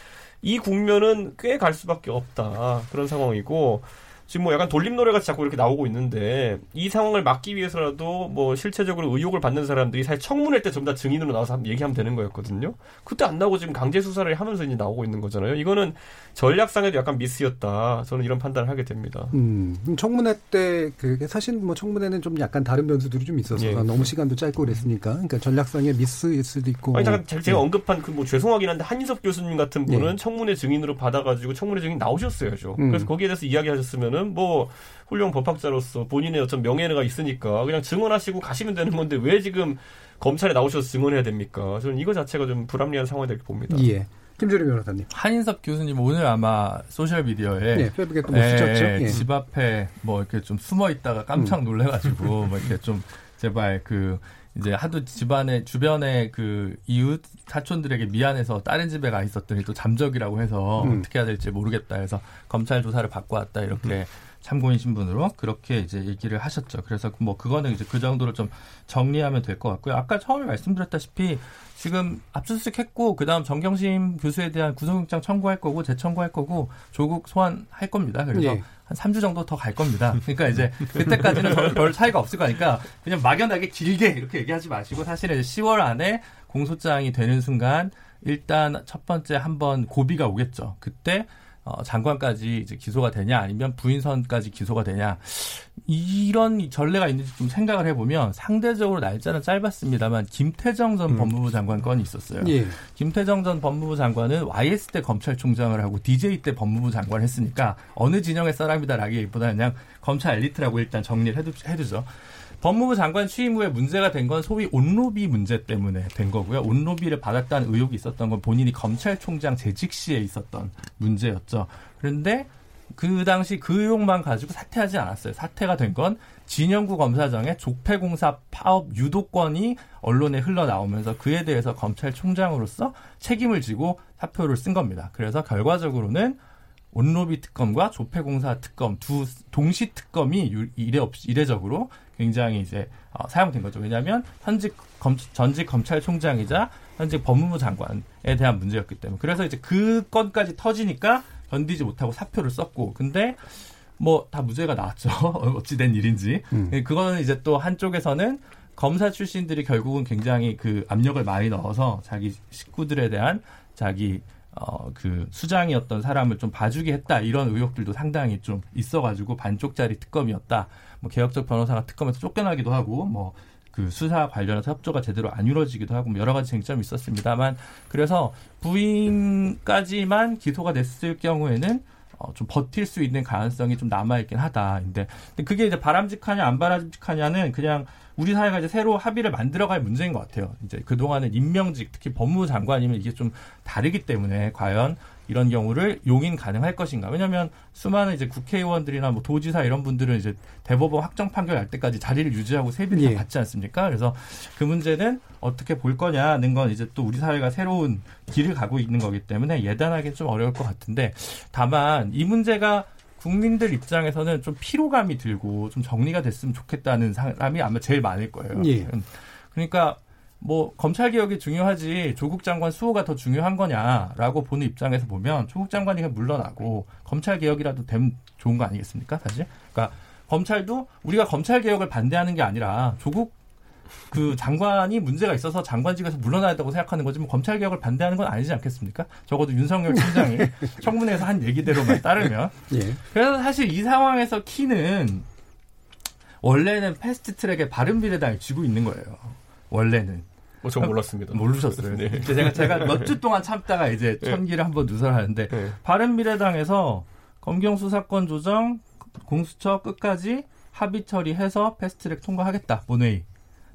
이 국면은 꽤 갈 수밖에 없다. 그런 상황이고, 지금 뭐 약간 돌림 노래가 자꾸 이렇게 나오고 있는데 이 상황을 막기 위해서라도 뭐 실체적으로 의혹을 받는 사람들이 사실 청문회 때 전부 다 증인으로 나와서 얘기하면 되는 거였거든요. 그때 안 나오고 지금 강제 수사를 하면서 이제 나오고 있는 거잖아요. 이거는 전략상에도 약간 미스였다. 저는 이런 판단을 하게 됩니다. 음, 청문회 때그 사실 뭐 청문회는 좀 약간 다른 변수들이 좀 있어서 예. 너무 시간도 짧고 그랬으니까 그러니까 전략상의 미스일 수도 있고. 아니 잠깐 제가 예. 언급한 그 뭐 죄송하긴 한데 한인섭 교수님 같은 분은 예. 청문회 증인으로 받아가지고 청문회 증인 나오셨어야죠. 음. 그래서 거기에 대해서 이야기하셨으면은 뭐 훌륭한 법학자로서 본인의 어떤 명예가 있으니까 그냥 증언하시고 가시면 되는 건데 왜 지금 검찰에 나오셔서 증언해야 됩니까? 저는 이거 자체가 좀 불합리한 상황이 될 봅니다. 예. 김재리 변호사님. 한인섭 교수님 오늘 아마 소셜 미디어에 네, 페북에 또뭐 쓰셨죠? 예, 예. 집 앞에 뭐 이렇게 좀 숨어 있다가 깜짝 음. 놀래가지고 음. 뭐 이렇게 좀 제발 그 이제 하도 집안에 주변에 그 이웃 사촌들에게 미안해서 다른 집에 가 있었더니 또 잠적이라고 해서 음. 어떻게 해야 될지 모르겠다 해서 검찰 조사를 받고 왔다 이렇게 음. 참고인 신분으로 그렇게 이제 얘기를 하셨죠. 그래서 뭐 그거는 이제 그 정도로 좀 정리하면 될 것 같고요. 아까 처음에 말씀드렸다시피 지금 압수수색 했고 그다음 정경심 교수에 대한 구속영장 청구할 거고 재청구할 거고 조국 소환할 겁니다. 그래서 예. 한 3주 정도 더 갈 겁니다. 그러니까 이제 그때까지는 별 차이가 없을 거니까 그냥 막연하게 길게 이렇게 얘기하지 마시고 사실은 10월 안에 공소장이 되는 순간 일단 첫 번째 한번 고비가 오겠죠. 그때 어, 장관까지 이제 기소가 되냐 아니면 부인선까지 기소가 되냐 이런 전례가 있는지 좀 생각을 해보면 상대적으로 날짜는 짧았습니다만 김태정 전 음. 법무부 장관 건이 있었어요. 예. 김태정 전 법무부 장관은 YS 때 검찰총장을 하고 DJ 때 법무부 장관을 했으니까 어느 진영의 사람이다라기보다는 그냥 검찰 엘리트라고 일단 정리를 해두, 해두죠. 법무부 장관 취임 후에 문제가 된 건 소위 온로비 문제 때문에 된 거고요. 온로비를 받았다는 의혹이 있었던 건 본인이 검찰총장 재직 시에 있었던 문제였죠. 그런데 그 당시 그 의혹만 가지고 사퇴하지 않았어요. 사퇴가 된 건 진영구 검사장의 조폐공사 파업 유도권이 언론에 흘러나오면서 그에 대해서 검찰총장으로서 책임을 지고 사표를 쓴 겁니다. 그래서 결과적으로는 온로비 특검과 조폐공사 특검 두 동시 특검이 이례 없 이례적으로 굉장히 이제 어, 사용된 거죠. 왜냐하면 현직 검, 전직 검찰총장이자 현직 법무부 장관에 대한 문제였기 때문에 그래서 이제 그 건까지 터지니까 견디지 못하고 사표를 썼고 근데 뭐 다 무죄가 나왔죠. 어찌된 일인지. 음. 예, 그거는 이제 또 한쪽에서는 검사 출신들이 결국은 굉장히 그 압력을 많이 넣어서 자기 식구들에 대한 자기 어, 그 수장이었던 사람을 좀 봐주게 했다 이런 의혹들도 상당히 좀 있어가지고 반쪽짜리 특검이었다. 뭐 개혁적 변호사가 특검에서 쫓겨나기도 하고 뭐 그 수사 관련해서 협조가 제대로 안 이루어지기도 하고 뭐 여러 가지 쟁점이 있었습니다만 그래서 부인까지만 기소가 됐을 경우에는 어, 좀 버틸 수 있는 가능성이 좀 남아있긴 하다. 근데, 그게 이제 바람직하냐 안 바람직하냐는 그냥 우리 사회가 이제 새로 합의를 만들어갈 문제인 것 같아요. 이제 그동안은 임명직, 특히 법무부 장관이면 이게 좀 다르기 때문에 과연 이런 경우를 용인 가능할 것인가? 왜냐하면 수많은 이제 국회의원들이나 뭐 도지사 이런 분들은 이제 대법원 확정 판결 날 때까지 자리를 유지하고 세비를 예. 받지 않습니까? 그래서 그 문제는 어떻게 볼 거냐는 건 이제 또 우리 사회가 새로운 길을 가고 있는 거기 때문에 예단하기 좀 어려울 것 같은데 다만 이 문제가 국민들 입장에서는 좀 피로감이 들고 좀 정리가 됐으면 좋겠다는 사람이 아마 제일 많을 거예요. 예. 그러니까 뭐 검찰 개혁이 중요하지 조국 장관 수호가 더 중요한 거냐라고 보는 입장에서 보면 조국 장관이 물러나고 검찰 개혁이라도 되면 좋은 거 아니겠습니까? 사실. 그러니까 검찰도 우리가 검찰 개혁을 반대하는 게 아니라 조국 그 장관이 문제가 있어서 장관직에서 물러나야 한다고 생각하는 거지 뭐 검찰 개혁을 반대하는 건 아니지 않겠습니까? 적어도 윤석열 총장이 청문회에서 한 얘기대로만 따르면. 예. 그래서 사실 이 상황에서 키는 원래는 패스트 트랙에 바른 미래당이 쥐고 있는 거예요. 원래는. 어, 전 몰랐습니다. 모르셨어요. 네. 제가 제가 몇 주 동안 참다가 이제 네. 천기를 한번 누설하는데 네. 바른 미래당에서 검경 수사권 조정 공수처 끝까지 합의 처리해서 패스트트랙 통과하겠다 본회의.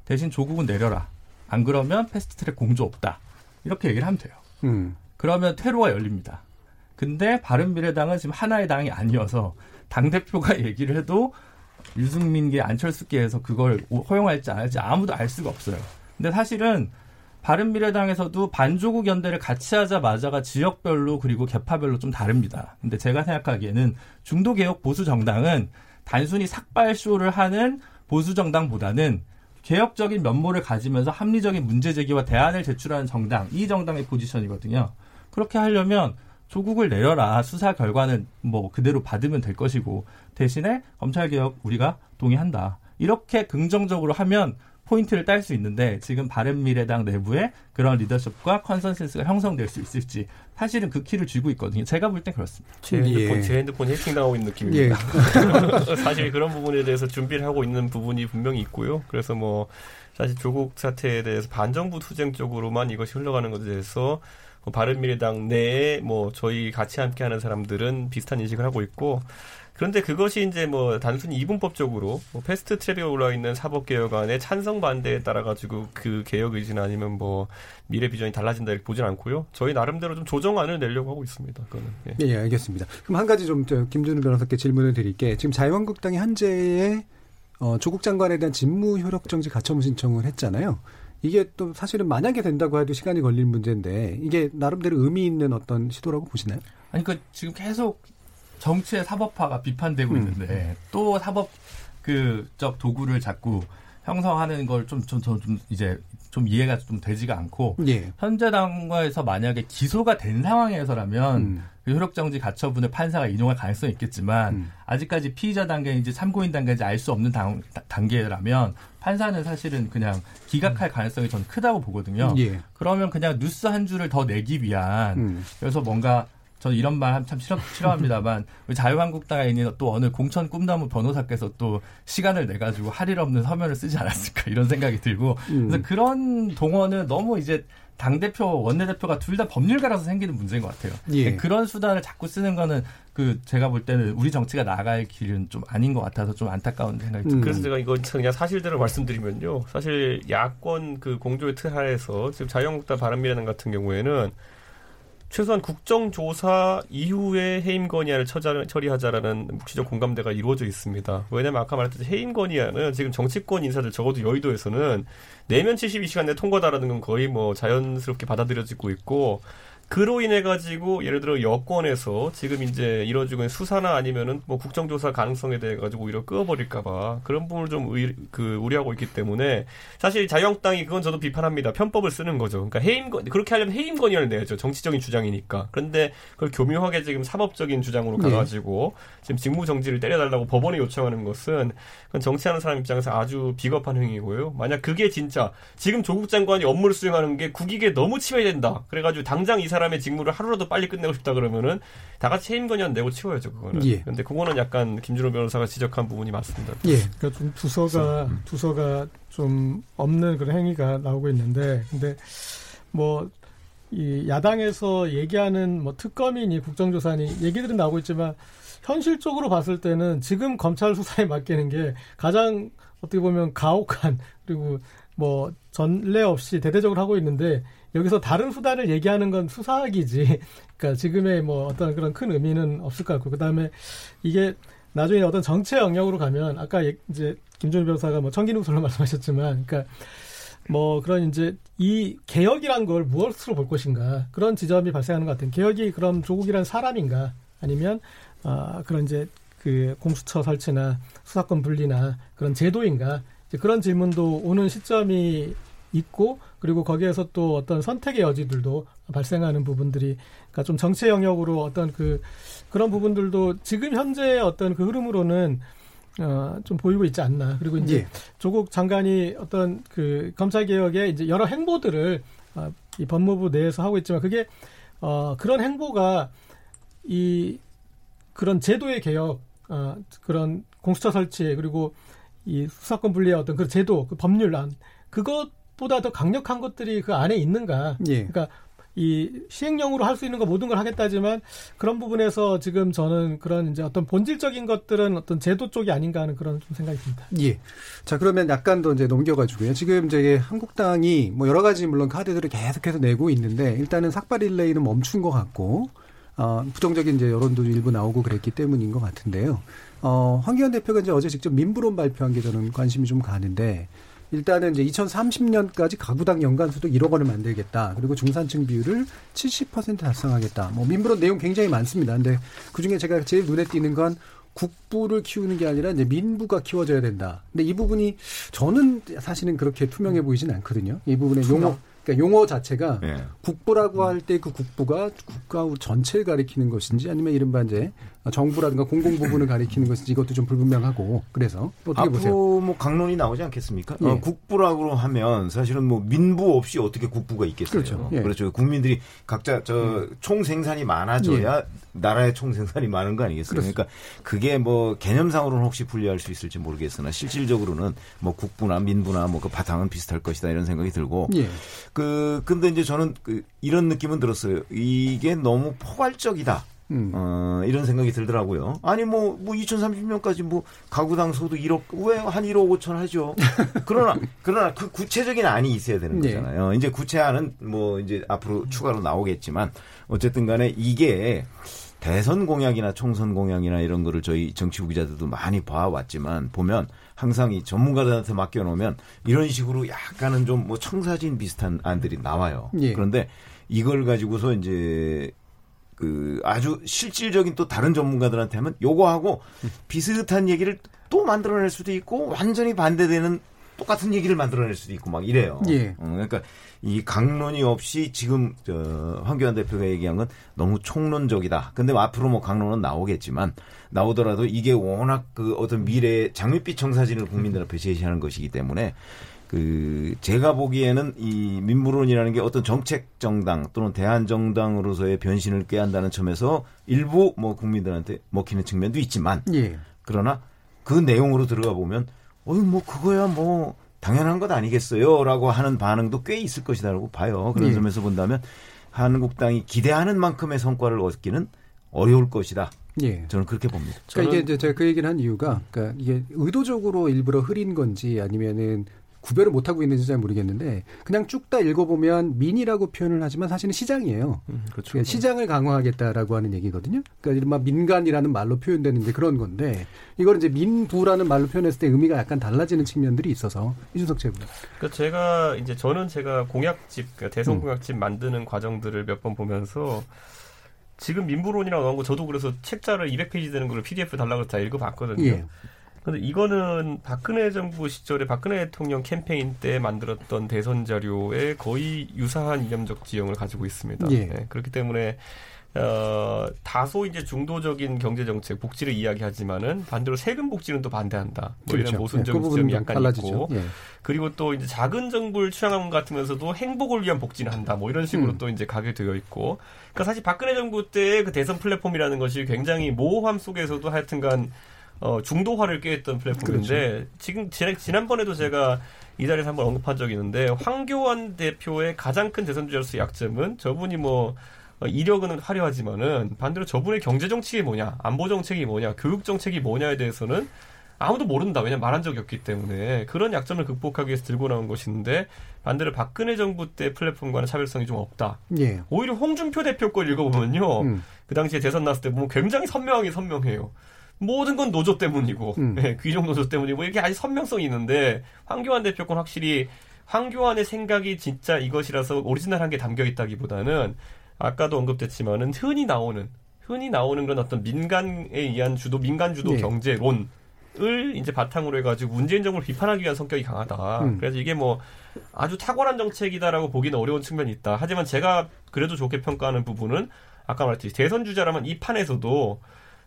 대신 조국은 내려라. 안 그러면 패스트트랙 공조 없다. 이렇게 얘기를 하면 돼요. 음. 그러면 퇴로가 열립니다. 근데 바른미래당은 지금 하나의 당이 아니어서 당 대표가 얘기를 해도 유승민계 안철수계에서 그걸 허용할지 안 할지 아무도 알 수가 없어요. 근데 사실은 바른미래당에서도 반조국 연대를 같이 하자마자가 지역별로 그리고 개파별로 좀 다릅니다. 근데 제가 생각하기에는 중도개혁 보수 정당은 단순히 삭발쇼를 하는 보수 정당보다는 개혁적인 면모를 가지면서 합리적인 문제 제기와 대안을 제출하는 정당, 이 정당의 포지션이거든요. 그렇게 하려면 조국을 내려라 수사 결과는 뭐 그대로 받으면 될 것이고 대신에 검찰 개혁 우리가 동의한다. 이렇게 긍정적으로 하면 포인트를 딸 수 있는데 지금 바른미래당 내부에 그런 리더십과 consensus가 형성될 수 있을지 사실은 그 키를 쥐고 있거든요. 제가 볼 땐 그렇습니다. 제 핸드폰, 예. 제 핸드폰 해킹당하고 있는 느낌입니다. 예. 사실 그런 부분에 대해서 준비를 하고 있는 부분이 분명히 있고요. 그래서 뭐 사실 조국 사태에 대해서 반정부 투쟁 쪽으로만 이것이 흘러가는 것에 대해서 뭐 바른미래당 내에 뭐 저희 같이 함께하는 사람들은 비슷한 인식을 하고 있고 그런데 그것이 이제 뭐 단순히 이분법적으로 뭐 fast track에 올라 있는 사법 개혁안의 찬성 반대에 따라 가지고 그 개혁 의지나 아니면 뭐 미래 비전이 달라진다 이렇게 보진 않고요. 저희 나름대로 좀 조정안을 내려고 하고 있습니다. 그거는. 예, 예 알겠습니다. 그럼 한 가지 좀 김준우 변호사께 질문을 드릴게. 지금 자유한국당이 한재의 어, 조국 장관에 대한 직무 효력 정지 가처분 신청을 했잖아요. 이게 또 사실은 만약에 된다고 해도 시간이 걸릴 문제인데 이게 나름대로 의미 있는 어떤 시도라고 보시나요? 아니 그 지금 계속 정치의 사법화가 비판되고 음. 있는데 또 사법 그적 도구를 자꾸 형성하는 걸 좀 좀좀 이제 좀 이해가 좀 되지가 않고 예. 현재 당과에서 만약에 기소가 된 상황에서라면 음. 그 효력정지 가처분을 판사가 인용할 가능성이 있겠지만 음. 아직까지 피의자 단계인지 참고인 단계인지 알 수 없는 당, 단계라면 판사는 사실은 그냥 기각할 음. 가능성이 저는 크다고 보거든요. 예. 그러면 그냥 뉴스 한 줄을 더 내기 위한 음. 그래서 뭔가 저는 이런 말 참 싫어, 싫어합니다만 자유한국당에 있는 또 어느 공천 꿈나무 변호사께서 또 시간을 내 가지고 할 일 없는 서면을 쓰지 않았을까 이런 생각이 들고 음. 그래서 그런 동원은 너무 이제 당 대표 원내 대표가 둘 다 법률가라서 생기는 문제인 것 같아요. 예. 그런 수단을 자꾸 쓰는 거는 그 제가 볼 때는 우리 정치가 나갈 길은 좀 아닌 것 같아서 좀 안타까운 생각이 듭니다. 음. 그래서 제가 이건 그냥 사실대로 말씀드리면요. 사실 야권 그 공조의 틀 하에서 지금 자유한국당 바른미래당 같은 경우에는 최소한 국정조사 이후에 해임 건의안을 처리하자라는 묵시적 공감대가 이루어져 있습니다. 왜냐하면 아까 말했듯이 해임 건의안은 지금 정치권 인사들 적어도 여의도에서는 내면 72시간 내 통과다라는 건 거의 뭐 자연스럽게 받아들여지고 있고 그로 인해 가지고 예를 들어 여권에서 지금 이제 이뤄지고 있는 수사나 아니면은 뭐 국정조사 가능성에 대해 가지고 오히려 끄어버릴까봐 그런 부분을 좀 의, 그 우려하고 있기 때문에 사실 자유한국당이 그건 저도 비판합니다. 편법을 쓰는 거죠. 그러니까 해임 건 그렇게 하려면 해임 건의를 내야죠. 정치적인 주장이니까. 그런데 그걸 교묘하게 지금 사법적인 주장으로 네. 가가지고 네. 지금 직무 정지를 때려달라고 법원에 요청하는 것은 그건 정치하는 사람 입장에서 아주 비겁한 행위고요. 만약 그게 진짜 지금 조국 장관이 업무를 수행하는 게 국익에 너무 침해된다. 그래가지고 당장 이 사람 의 직무를 하루라도 빨리 끝내고 싶다 그러면은 다 같이 해임 건의안 내고 치워야죠 그거는. 예. 근데 그거는 약간 김준호 변호사가 지적한 부분이 맞습니다. 예. 그러니까 좀 두서가 음. 두서가 좀 없는 그런 행위가 나오고 있는데 근데 뭐. 이 야당에서 얘기하는 뭐 특검이니 국정조사니 얘기들은 나오고 있지만 현실적으로 봤을 때는 지금 검찰 수사에 맡기는 게 가장 어떻게 보면 가혹한 그리고 뭐 전례 없이 대대적으로 하고 있는데 여기서 다른 수단을 얘기하는 건 수사학이지. 그러니까 지금의 뭐 어떤 그런 큰 의미는 없을 것 같고 그다음에 이게 나중에 어떤 정치 영역으로 가면 아까 이제 김준일 변호사가 뭐 청기능설로 말씀하셨지만 그러니까 뭐 그런 이제 이 개혁이란 걸 무엇으로 볼 것인가 그런 지점이 발생하는 것 같아요. 개혁이 그럼 조국이란 사람인가 아니면 아 어, 그런 이제 그 공수처 설치나 수사권 분리나 그런 제도인가 그런 질문도 오는 시점이 있고 그리고 거기에서 또 어떤 선택의 여지들도 발생하는 부분들이 그러니까 좀 정치 영역으로 어떤 그 그런 부분들도 지금 현재의 어떤 그 흐름으로는 어, 좀 보이고 있지 않나. 그리고 이제 예. 조국 장관이 어떤 그 검찰 개혁의 이제 여러 행보들을 어, 이 법무부 내에서 하고 있지만 그게 어, 그런 행보가 이 그런 제도의 개혁, 어, 그런 공수처 설치 그리고 이 수사권 분리의 어떤 그 제도, 그 법률안 그것 보다 더 강력한 것들이 그 안에 있는가? 예. 그러니까 이 시행령으로 할 수 있는 거 모든 걸 하겠다지만 그런 부분에서 지금 저는 그런 이제 어떤 본질적인 것들은 어떤 제도 쪽이 아닌가 하는 그런 좀 생각이 듭니다. 예. 자 그러면 약간 더 이제 넘겨가지고요. 지금 이제 한국당이 뭐 여러 가지 물론 카드들을 계속해서 내고 있는데 일단은 삭발 릴레이는 멈춘 것 같고 어, 부정적인 이제 여론도 일부 나오고 그랬기 때문인 것 같은데요. 어, 황교안 대표가 이제 어제 직접 민부론 발표한 게 저는 관심이 좀 가는데 일단은 이제 2030년까지 가구당 연간수도 1억 원을 만들겠다. 그리고 중산층 비율을 70% 달성하겠다. 뭐 민부론 내용 굉장히 많습니다. 근데 그 중에 제가 제일 눈에 띄는 건 국부를 키우는 게 아니라 이제 민부가 키워져야 된다. 근데 이 부분이 저는 사실은 그렇게 투명해 보이진 않거든요. 이 부분에 용어 그러니까 용어 자체가 예. 국부라고 할 때 그 국부가 국가 전체를 가리키는 것인지 아니면 이른바 이제 정부라든가 공공 부분을 가리키는 것인지 이것도 좀 불분명하고 그래서 어떻게 앞으로 보세요? 뭐 강론이 나오지 않겠습니까? 예. 어, 국부라고 하면 사실은 뭐 민부 없이 어떻게 국부가 있겠어요? 그렇죠. 예. 그렇죠. 국민들이 각자 저 음. 총생산이 많아져야 예. 나라의 총생산이 많은 거 아니겠어요? 그렇습니다. 그러니까 그게 뭐 개념상으로는 혹시 분리할 수 있을지 모르겠으나 실질적으로는 뭐 국부나 민부나 뭐 그 바탕은 비슷할 것이다 이런 생각이 들고 예. 그 근데 이제 저는 그 이런 느낌은 들었어요. 이게 너무 포괄적이다. 음. 어, 이런 생각이 들더라고요. 아니, 뭐, 뭐, 2030년까지 뭐, 가구당 소득 1억, 왜 한 1억 5천 하죠? 그러나, 그러나 그 구체적인 안이 있어야 되는 네. 거잖아요. 네. 이제 구체안은 뭐, 이제 앞으로 추가로 나오겠지만, 어쨌든 간에 이게 대선 공약이나 총선 공약이나 이런 거를 저희 정치부 기자들도 많이 봐왔지만, 보면 항상 이 전문가들한테 맡겨놓으면 이런 식으로 약간은 좀 뭐 청사진 비슷한 안들이 나와요. 예. 그런데 이걸 가지고서 이제 그 아주 실질적인 또 다른 전문가들한테 하면 요거하고 비슷한 얘기를 또 만들어낼 수도 있고 완전히 반대되는 똑같은 얘기를 만들어낼 수도 있고 막 이래요. 예. 어, 그러니까 이 강론이 없이 지금 저 황교안 대표가 얘기한 건 너무 총론적이다. 근데 앞으로 뭐 강론은 나오겠지만 나오더라도 이게 워낙 그 어떤 미래의 장밋빛 청사진을 국민들 앞에 제시하는 것이기 때문에 그 제가 보기에는 이 민무론이라는 게 어떤 정책 정당 또는 대한 정당으로서의 변신을 꾀한다는 점에서 일부 뭐 국민들한테 먹히는 측면도 있지만 예. 그러나 그 내용으로 들어가 보면 어이 뭐 그거야 뭐 당연한 것 아니겠어요라고 하는 반응도 꽤 있을 것이다라고 봐요. 그런 예. 점에서 본다면 한국당이 기대하는 만큼의 성과를 얻기는 어려울 것이다. 예. 저는 그렇게 봅니다. 그러니까 이게 제가 그 얘기를 한 이유가 그러니까 이게 의도적으로 일부러 흐린 건지 아니면은 구별을 못 하고 있는지 잘 모르겠는데 그냥 쭉 다 읽어보면 민이라고 표현을 하지만 사실은 시장이에요. 음, 그렇죠. 그러니까 시장을 강화하겠다라고 하는 얘기거든요. 그러니까 이른바 민간이라는 말로 표현되는 게 그런 건데 이걸 이제 민부라는 말로 표현했을 때 의미가 약간 달라지는 측면들이 있어서 이준석 최고. 그러니까 제가 이제 저는 제가 공약집 그러니까 대선 음. 공약집 음. 만드는 과정들을 몇 번 보면서 지금 민부론이라고 나온 거 저도 그래서 책자를 200페이지 되는 걸 PDF 달라고 다 읽어봤거든요. 예. 근데 이거는 박근혜 정부 시절에 박근혜 대통령 캠페인 때 만들었던 대선 자료에 거의 유사한 이념적 지형을 가지고 있습니다. 예. 네, 그렇기 때문에 어, 다소 이제 중도적인 경제 정책 복지를 이야기하지만은 반대로 세금 복지는 또 반대한다. 뭐 그렇죠. 이런 모순적 예, 그 지점이 약간 달라지죠. 있고 예. 그리고 또 이제 작은 정부를 취향한 것 같으면서도 행복을 위한 복지는 한다. 뭐 이런 식으로 음. 또 이제 가게 되어 있고. 그러니까 사실 박근혜 정부 때 그 대선 플랫폼이라는 것이 굉장히 모호함 속에서도 하여튼간 어, 중도화를 꾀했던 플랫폼인데 그렇죠. 지금 지난번에도 제가 이 자리에서 한번 언급한 적이 있는데 황교안 대표의 가장 큰 대선 주자로서 약점은 저분이 뭐 어, 이력은 화려하지만은 반대로 저분의 경제 정책이 뭐냐, 안보 정책이 뭐냐, 교육 정책이 뭐냐에 대해서는 아무도 모른다. 왜냐면 말한 적이 없기 때문에 그런 약점을 극복하기 위해서 들고 나온 것인데 반대로 박근혜 정부 때 플랫폼과는 차별성이 좀 없다. 예. 오히려 홍준표 대표 걸 읽어보면요. 음. 그 당시에 대선 났을 때 보면 굉장히 선명하게 선명해요. 모든 건 노조 때문이고 음. 네, 귀족 노조 때문이고 이렇게 아주 선명성이 있는데 황교안 대표 건 확실히 황교안의 생각이 진짜 이것이라서 오리지널한 게 담겨 있다기보다는 아까도 언급됐지만은 흔히 나오는 흔히 나오는 그런 어떤 민간에 의한 주도 민간 주도 네. 경제론 을 이제 바탕으로 해가지고 문재인 정부를 비판하기 위한 성격이 강하다. 음. 그래서 이게 뭐 아주 탁월한 정책이다라고 보기는 어려운 측면이 있다. 하지만 제가 그래도 좋게 평가하는 부분은 아까 말했듯이 대선 주자라면 이 판에서도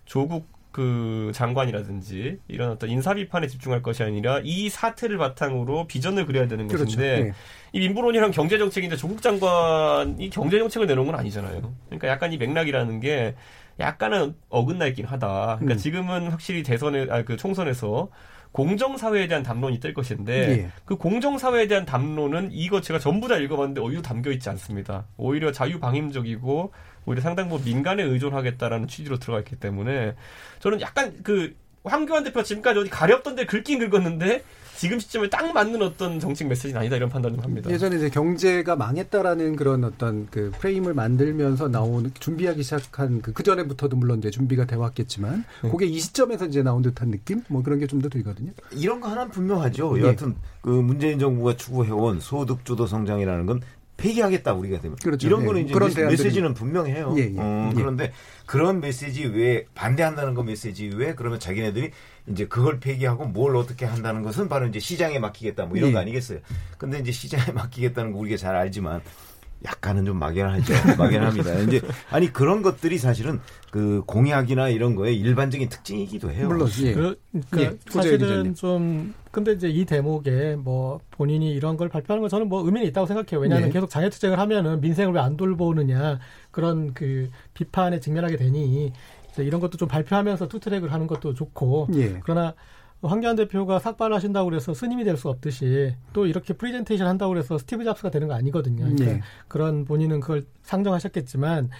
조국 그 장관이라든지 이런 어떤 인사 비판에 집중할 것이 아니라 이 사태를 바탕으로 비전을 그려야 되는 그렇죠. 것인데 네. 이 민부론이랑 경제 정책인데 조국 장관이 경제 정책을 내놓은 건 아니잖아요. 그러니까 약간 이 맥락이라는 게 약간은 어긋나 있긴 하다. 그러니까 음. 지금은 확실히 대선에 아 그 총선에서 공정사회에 대한 담론이 뜰 것인데 예. 그 공정사회에 대한 담론은 이거 제가 전부 다 읽어봤는데 오히려 담겨 있지 않습니다. 오히려 자유방임적이고 오히려 상당 부분 민간에 의존하겠다라는 취지로 들어가 있기 때문에 저는 약간 그 황교안 대표 지금까지 어디 가렵던데 긁긴 긁었는데 지금 시점에 딱 맞는 어떤 정책 메시지는 아니다 이런 판단을 합니다. 예전에 이제 경제가 망했다라는 그런 어떤 그 프레임을 만들면서 나오는 준비하기 시작한 그, 그 전에부터도 물론 이제 준비가 돼 왔겠지만 네. 그게 이 시점에서 이제 나온 듯한 느낌 뭐 그런 게 좀 더 들거든요. 이런 거 하나는 분명하죠. 네. 여하튼 그 문재인 정부가 추구해온 소득 주도 성장이라는 건 폐기하겠다 우리가 되면 그렇죠. 이런 거는 예. 이제 그런 메시, 메시지는 분명해요. 예, 예. 어, 예. 그런데 그런 메시지 외에 반대한다는 거 메시지 외에 그러면 자기네들이 이제 그걸 폐기하고 뭘 어떻게 한다는 것은 바로 이제 시장에 맡기겠다 뭐 이런 거 예. 아니겠어요. 근데 이제 시장에 맡기겠다는 거 우리가 잘 알지만 약간은 좀 막연하죠. 막연합니다. 이제 아니 그런 것들이 사실은 그 공약이나 이런 거에 일반적인 특징이기도 해요. 물론 예. 그, 그러니까 예, 사실은 좀 근데 이제 이 대목에 뭐 본인이 이런 걸 발표하는 건 저는 뭐 의미는 있다고 생각해요. 왜냐하면 네. 계속 장애 투쟁을 하면은 민생을 왜 안 돌보느냐 그런 그 비판에 직면하게 되니 이런 것도 좀 발표하면서 two-track을 하는 것도 좋고 예. 그러나 황교안 대표가 삭발을 하신다고 그래서 스님이 될 수 없듯이 또 이렇게 프리젠테이션 한다고 그래서 스티브 잡스가 되는 거 아니거든요. 그러니까 네. 그런 본인은 그걸 상정하셨겠지만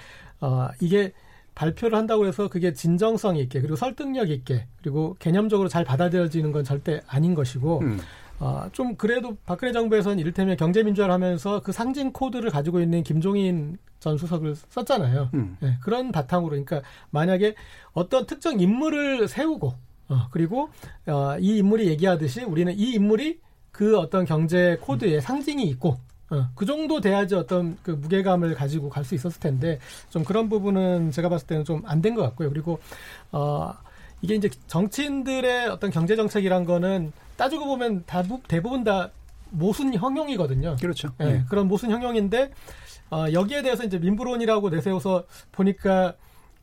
어 이게 발표를 한다고 해서 그게 진정성 있게 그리고 설득력 있게 그리고 개념적으로 잘 받아들여지는 건 절대 아닌 것이고 음. 어, 좀 그래도 박근혜 정부에서는 이를테면 경제민주화를 하면서 그 상징 코드를 가지고 있는 김종인 전 수석을 썼잖아요. 음. 네, 그런 바탕으로 그러니까 만약에 어떤 특정 인물을 세우고 어, 그리고 어, 이 인물이 얘기하듯이 우리는 이 인물이 그 어떤 경제 코드에 상징이 있고 어, 그 정도 돼야지 어떤 그 무게감을 가지고 갈 수 있었을 텐데 좀 그런 부분은 제가 봤을 때는 좀 안 된 것 같고요. 그리고 어 이게 이제 정치인들의 어떤 경제 정책이란 거는 따지고 보면 다부, 대부분 다 모순 형용이거든요. 그렇죠. 네, 네. 그런 모순 형용인데 어, 여기에 대해서 이제 민부론이라고 내세워서 보니까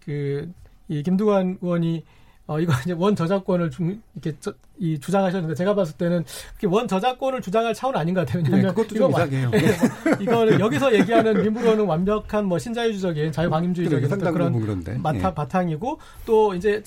그 이 김두관 의원이 어, 이거 이제 원 저작권을 중, 이렇게 저, 이 주장하셨는데 제가 봤을 때는 원 저작권을 주장할 차원 아닌 것 같아요. 네, 그것도 좀 이상해요. 네, 뭐, 이거는 여기서 얘기하는 민부로는 완벽한 뭐 신자유주적인 자유방임주의적인 그런 그런데. 마타, 예. 바탕이고 또 이제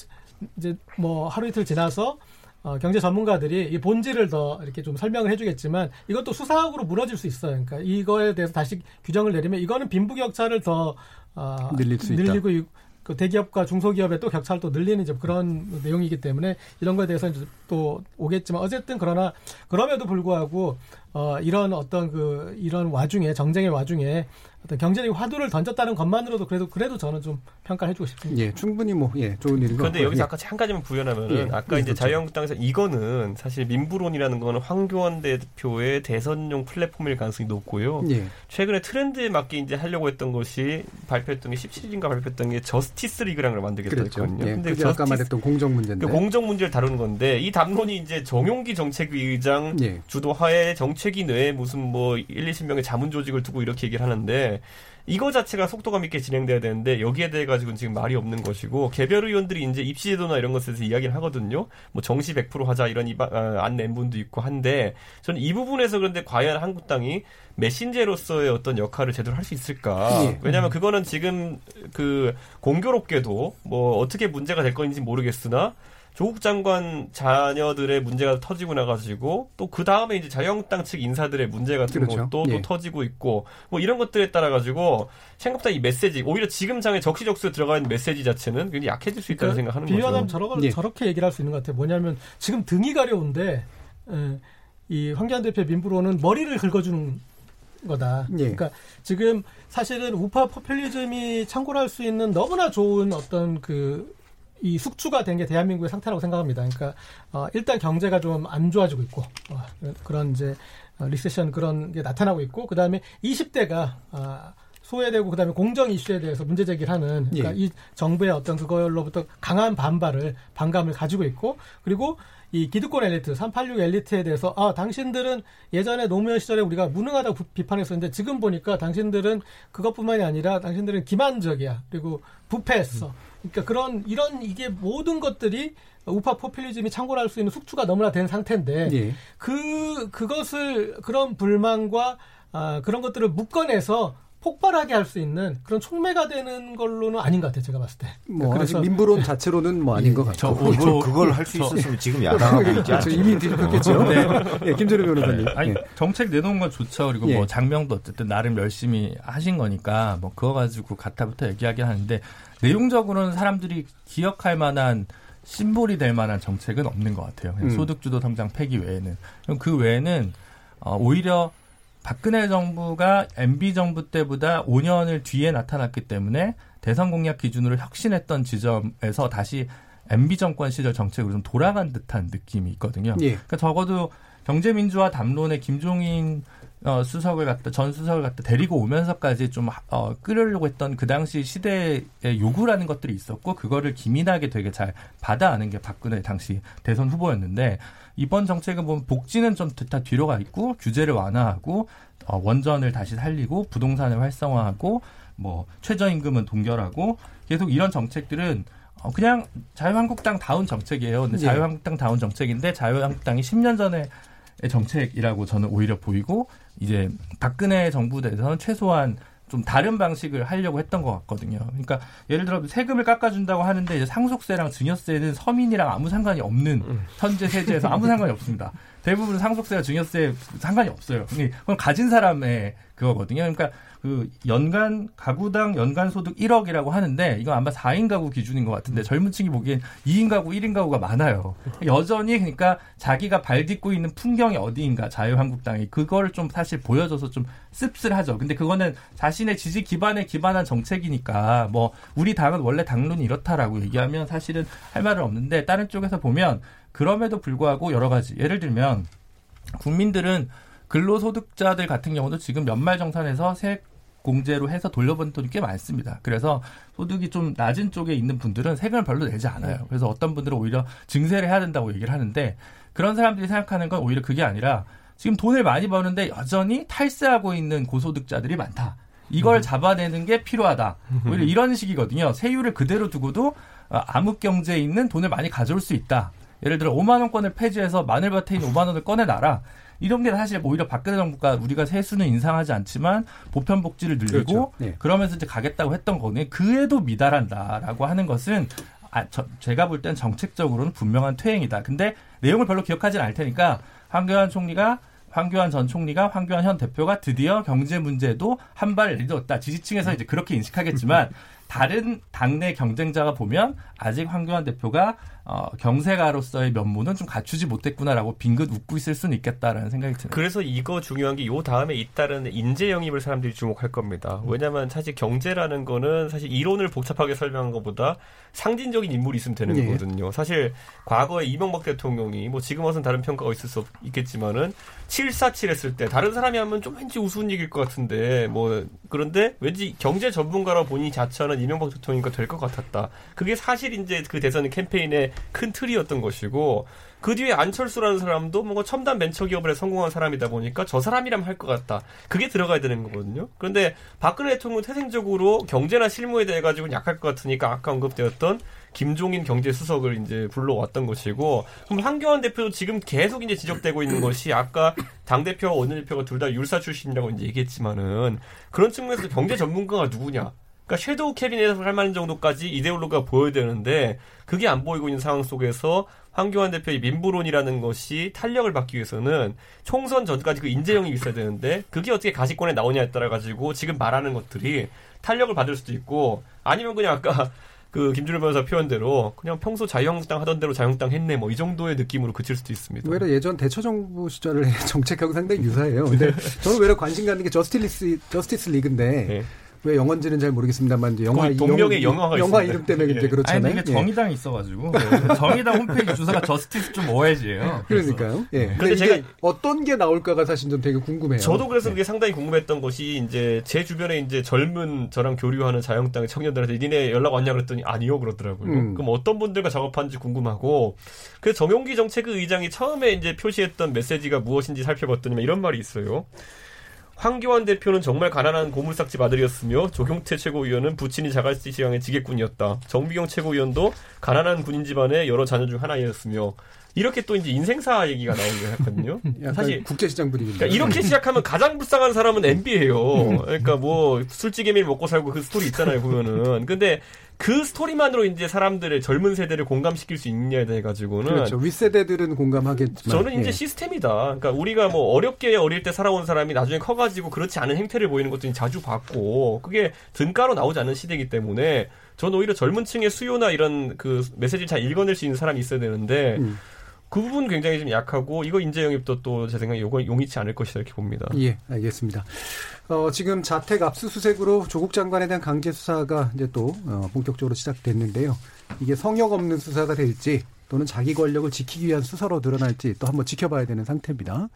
이제 뭐 하루 이틀 지나서 어, 경제 전문가들이 이 본질을 더 이렇게 좀 설명을 해주겠지만 이것도 수사학으로 무너질 수 있어요. 그러니까 이거에 대해서 다시 규정을 내리면 이거는 빈부격차를 더 어, 늘릴 수 늘리고 있다. 그 대기업과 중소기업의 또 격차를 또 늘리는 이제 그런 내용이기 때문에 이런 거에 대해서 이제 또 오겠지만 어쨌든 그러나 그럼에도 불구하고 어 이런 어떤 그 이런 와중에 정쟁의 와중에 어떤 경제적인 화두를 던졌다는 것만으로도 그래도 그래도 저는 좀 평가를 해주고 싶습니다. 예, 충분히 뭐 예, 좋은 일인 것 그런데 여기서 예. 아까 한 가지만 부연하면은 예, 아까 이제 그렇죠. 자유한국당에서 이거는 사실 민부론이라는 거는 황교안 대표의 대선용 플랫폼일 가능성이 높고요. 예. 최근에 트렌드에 맞게 이제 하려고 했던 것이 발표했던 게 17일인가 발표했던 게 Justice League라는 걸 만들겠다고 그렇죠. 했거든요. 예, 근데 justice, 아까 말했던 공정 문제인데 그 공정 문제를 다루는 건데 이 담론이 이제 정용기 정책위 의장 예. 주도하에 정책위 내에 무슨 뭐 1, 20명의 자문 조직을 두고 이렇게 얘기를 하는데 이거 자체가 속도감 있게 진행돼야 되는데 여기에 대해 가지고는 지금 말이 없는 것이고 개별 의원들이 이제 입시제도나 이런 것에 대해서 이야기를 하거든요. 뭐 정시 100% 하자 이런 아, 안낸 분도 있고 한데 저는 이 부분에서 그런데 과연 한국당이 메신저로서의 어떤 역할을 제대로 할 수 있을까? 예. 왜냐하면 그거는 지금 그 공교롭게도 뭐 어떻게 문제가 될 건지 모르겠으나 조국 장관 자녀들의 문제가 터지고 나가지고 또 그 다음에 이제 자유한국당 측 인사들의 문제 같은 그렇죠. 것도 예. 또 터지고 있고 뭐 이런 것들에 따라 가지고 생각보다 이 메시지 오히려 지금 장에 적시적소에 들어가 있는 메시지 자체는 굉장히 약해질 수 있다고 그러니까 생각하는 거죠. 비유하면 예. 저렇게 얘기를 할 수 있는 것 같아요. 뭐냐면 지금 등이 가려운데 에, 이 황교안 대표 민부로는 머리를 긁어주는 거다. 예. 그러니까 지금 사실은 우파 포퓰리즘이 창고할 수 있는 너무나 좋은 어떤 그 이 숙주가 된 게 대한민국의 상태라고 생각합니다. 그러니까 어, 일단 경제가 좀 안 좋아지고 있고 어, 그런 이제 어, 리세션 그런 게 나타나고 있고 그 다음에 20대가 어, 소외되고 그다음에 공정 이슈에 대해서 문제 제기를 하는 그러니까 예. 이 정부의 어떤 그걸로부터 강한 반발을 반감을 가지고 있고 그리고 이 기득권 엘리트 386 엘리트에 대해서 아 당신들은 예전에 노무현 시절에 우리가 무능하다고 비판했었는데 지금 보니까 당신들은 그것뿐만이 아니라 당신들은 기만적이야 그리고 부패했어 음. 그러니까 그런 이런 이게 모든 것들이 우파 포퓰리즘이 창궐할 수 있는 숙주가 너무나 된 상태인데 예. 그 그것을 그런 불만과 아, 그런 것들을 묶어내서 폭발하게 할 수 있는 그런 촉매가 되는 걸로는 아닌 것 같아요. 제가 봤을 때. 뭐 그래서 민부론 자체로는 뭐 아닌 예, 것 같고. 그걸, 저, 그걸 할 수 있었으면 지금 야당하고 있지 않죠. 이미 뒤집혔겠죠. 네. 네. 김재룡 변호사님. 아니 네. 정책 내놓은 건 좋죠. 그리고 뭐 예. 뭐 장명도 어쨌든 나름 열심히 하신 거니까 뭐 그거 가지고 가타부터 얘기하긴 하는데 내용적으로는 사람들이 기억할 만한 심볼이 될 만한 정책은 없는 것 같아요. 음. 소득주도 성장 폐기 외에는. 그 외에는 어, 오히려 박근혜 정부가 MB 정부 때보다 5년을 뒤에 나타났기 때문에 대선 공약 기준으로 혁신했던 지점에서 다시 MB 정권 시절 정책으로 좀 돌아간 듯한 느낌이 있거든요. 예. 그러니까 적어도 경제민주화 담론의 김종인 어, 수석을 갖다 전 수석을 갖다 데리고 오면서까지 좀 어, 끌으려고 했던 그 당시 시대의 요구라는 것들이 있었고 그거를 기민하게 되게 잘 받아안은 게 박근혜 당시 대선 후보였는데 이번 정책은 보면 복지는 좀 다 뒤로 가 있고 규제를 완화하고 어, 원전을 다시 살리고 부동산을 활성화하고 뭐 최저임금은 동결하고 계속 이런 정책들은 어, 그냥 자유한국당 다운 정책이에요. 근데 네. 자유한국당 다운 정책인데 자유한국당이 10년 전에 정책이라고 저는 오히려 보이고 이제 박근혜 정부 내에서는 최소한 좀 다른 방식을 하려고 했던 것 같거든요. 그러니까 예를 들어 세금을 깎아준다고 하는데 이제 상속세랑 증여세는 서민이랑 아무 상관이 없는 음. 현재 세제에서 아무 상관이 없습니다. 대부분 상속세와 증여세 상관이 없어요. 그건 가진 사람의 그거거든요. 그러니까 그 연간 가구당 연간 소득 1억이라고 하는데 이건 아마 4인 가구 기준인 것 같은데 젊은 층이 보기엔 2인 가구, 1인 가구가 많아요. 여전히 그러니까 자기가 발 딛고 있는 풍경이 어디인가 자유한국당이 그거를 좀 사실 보여줘서 좀 씁쓸하죠. 근데 그거는 자신의 지지 기반에 기반한 정책이니까 뭐 우리 당은 원래 당론이 이렇다라고 얘기하면 사실은 할 말은 없는데 다른 쪽에서 보면 그럼에도 불구하고 여러 가지 예를 들면 국민들은 근로소득자들 같은 경우도 지금 연말정산에서 세 공제로 해서 돌려본 돈이 꽤 많습니다. 그래서 소득이 좀 낮은 쪽에 있는 분들은 세금을 별로 내지 않아요. 그래서 어떤 분들은 오히려 증세를 해야 된다고 얘기를 하는데 그런 사람들이 생각하는 건 오히려 그게 아니라 지금 돈을 많이 버는데 여전히 탈세하고 있는 고소득자들이 많다. 이걸 음. 잡아내는 게 필요하다. 오히려 이런 식이거든요. 세율을 그대로 두고도 어, 암흑 경제에 있는 돈을 많이 가져올 수 있다. 예를 들어 5만 원권을 폐지해서 마늘밭에 있는 5만 원을 꺼내놔라. 이런 게 사실 오히려 박근혜 정부가 우리가 세수는 인상하지 않지만 보편 복지를 늘리고 그렇죠. 네. 그러면서 이제 가겠다고 했던 거는 그에도 미달한다라고 하는 것은 아, 저, 제가 볼 땐 정책적으로는 분명한 퇴행이다. 근데 내용을 별로 기억하지는 않을 테니까 황교안 총리가 황교안 전 총리가 황교안 현 대표가 드디어 경제 문제도 한 발 내딛었다. 지지층에서 이제 그렇게 인식하겠지만 다른 당내 경쟁자가 보면 아직 황교안 대표가 어, 경세가로서의 면모는 좀 갖추지 못했구나라고 빙긋 웃고 있을 수는 있겠다라는 생각이 듭니다. 그래서 이거 중요한 게 요 다음에 잇따르는 인재 영입을 사람들이 주목할 겁니다. 왜냐하면 사실 경제라는 거는 사실 이론을 복잡하게 설명한 것보다 상징적인 인물이 있으면 되는 네. 거거든요. 사실 과거에 이명박 대통령이 뭐 지금 와서는 다른 평가가 있을 수 있겠지만은 747 했을 때 다른 사람이 하면 좀 왠지 우스운 얘기일 것 같은데 뭐 그런데 왠지 경제 전문가로 본인 자처는 이명박 대통령이니까 될 것 같았다. 그게 사실 이제 그 대선 캠페인의 큰 틀이었던 것이고 그 뒤에 안철수라는 사람도 뭔가 첨단 벤처 기업을 해 성공한 사람이다 보니까 저 사람이라면 할 것 같다. 그게 들어가야 되는 거거든요. 그런데 박근혜 대통령은 태생적으로 경제나 실무에 대해 가지고 약할 것 같으니까 아까 언급되었던 김종인 경제수석을 이제 불러왔던 것이고 그럼 황교안 대표도 지금 계속 이제 지적되고 있는 것이 아까 당 대표와 원내대표가 둘 다 율사 출신이라고 이제 얘기했지만은 그런 측면에서 경제 전문가가 누구냐? 그러니까 섀도우 캐비넷을 할 만한 정도까지 이데올로가 보여야 되는데 그게 안 보이고 있는 상황 속에서 황교안 대표의 민부론이라는 것이 탄력을 받기 위해서는 총선 전까지 그 인재영이 있어야 되는데 그게 어떻게 가시권에 나오냐에 따라 가지고 지금 말하는 것들이 탄력을 받을 수도 있고 아니면 그냥 아까 그 김준일 변호사 표현대로 그냥 평소 자유한국당 하던 대로 자유한국당 했네 뭐 이 정도의 느낌으로 그칠 수도 있습니다. 외려 예전 대처정부 시절의 정책하고 상당히 유사해요. 근데 저는 외려 관심 갖는 게 저스티스 저스티스 리그인데 네. 왜 영어인지는 잘 모르겠습니다만 영화 동명의 영화가 영화 이름 때문에 예. 이제 그렇잖아요. 아니, 이게 예. 정의당이 있어가지고 네. 정의당 홈페이지 주소가 저스티스 좀 오해지예요. 그러니까요. 예. 근데 제가 어떤 게 나올까가 사실 좀 되게 궁금해요. 저도 그래서 예. 그게 상당히 궁금했던 것이 이제 제 주변에 이제 젊은 저랑 교류하는 자영당의 청년들한테 니네 연락 왔냐 그랬더니 아니요 그러더라고요. 음. 그럼 어떤 분들과 작업하는지 궁금하고 그래서 정용기 정책 의장이 처음에 이제 표시했던 메시지가 무엇인지 살펴봤더니 이런 말이 있어요. 황교안 대표는 정말 가난한 고물삭집 아들이었으며 조경태 최고위원은 부친이 자갈치 시장의 지게꾼이었다. 정비경 최고위원도 가난한 군인 집안의 여러 자녀 중 하나였으며 이렇게 또 이제 인생사 얘기가 나오기도 했거든요. 사실 국제시장 분위기. 그러니까 이렇게 시작하면 가장 불쌍한 사람은 MB예요. 그러니까 뭐 술찌끼 매일 먹고 살고 그 스토리 있잖아요 보면은. 근데 그 스토리만으로 이제 사람들의 젊은 세대를 공감시킬 수 있느냐에 대해 가지고는 그렇죠. 윗세대들은 공감하겠지만 저는 이제 예. 시스템이다. 그러니까 우리가 뭐 어렵게 어릴 때 살아온 사람이 나중에 커 가지고 그렇지 않은 행태를 보이는 것도 자주 봤고 그게 등가로 나오지 않는 시대이기 때문에 저는 오히려 젊은 층의 수요나 이런 그 메시지를 잘 읽어낼 수 있는 사람이 있어야 되는데 음. 그 부분 굉장히 좀 약하고 이거 인재 영입도 또 제 생각에 요거 용이치 않을 것이다 이렇게 봅니다. 예, 알겠습니다. 어, 지금 자택 압수수색으로 조국 장관에 대한 강제 수사가 이제 또 어, 본격적으로 시작됐는데요. 이게 성역 없는 수사가 될지 또는 자기 권력을 지키기 위한 수사로 드러날지 또 한번 지켜봐야 되는 상태입니다.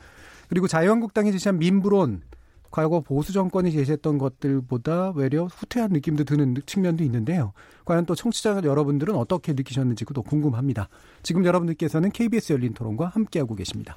그리고 자유한국당이 제시한 민부론 과거 보수 정권이 제시했던 것들보다 외려 후퇴한 느낌도 드는 측면도 있는데요. 과연 또 청취자 여러분들은 어떻게 느끼셨는지 그도 궁금합니다. 지금 여러분들께서는 KBS 열린 토론과 함께하고 계십니다.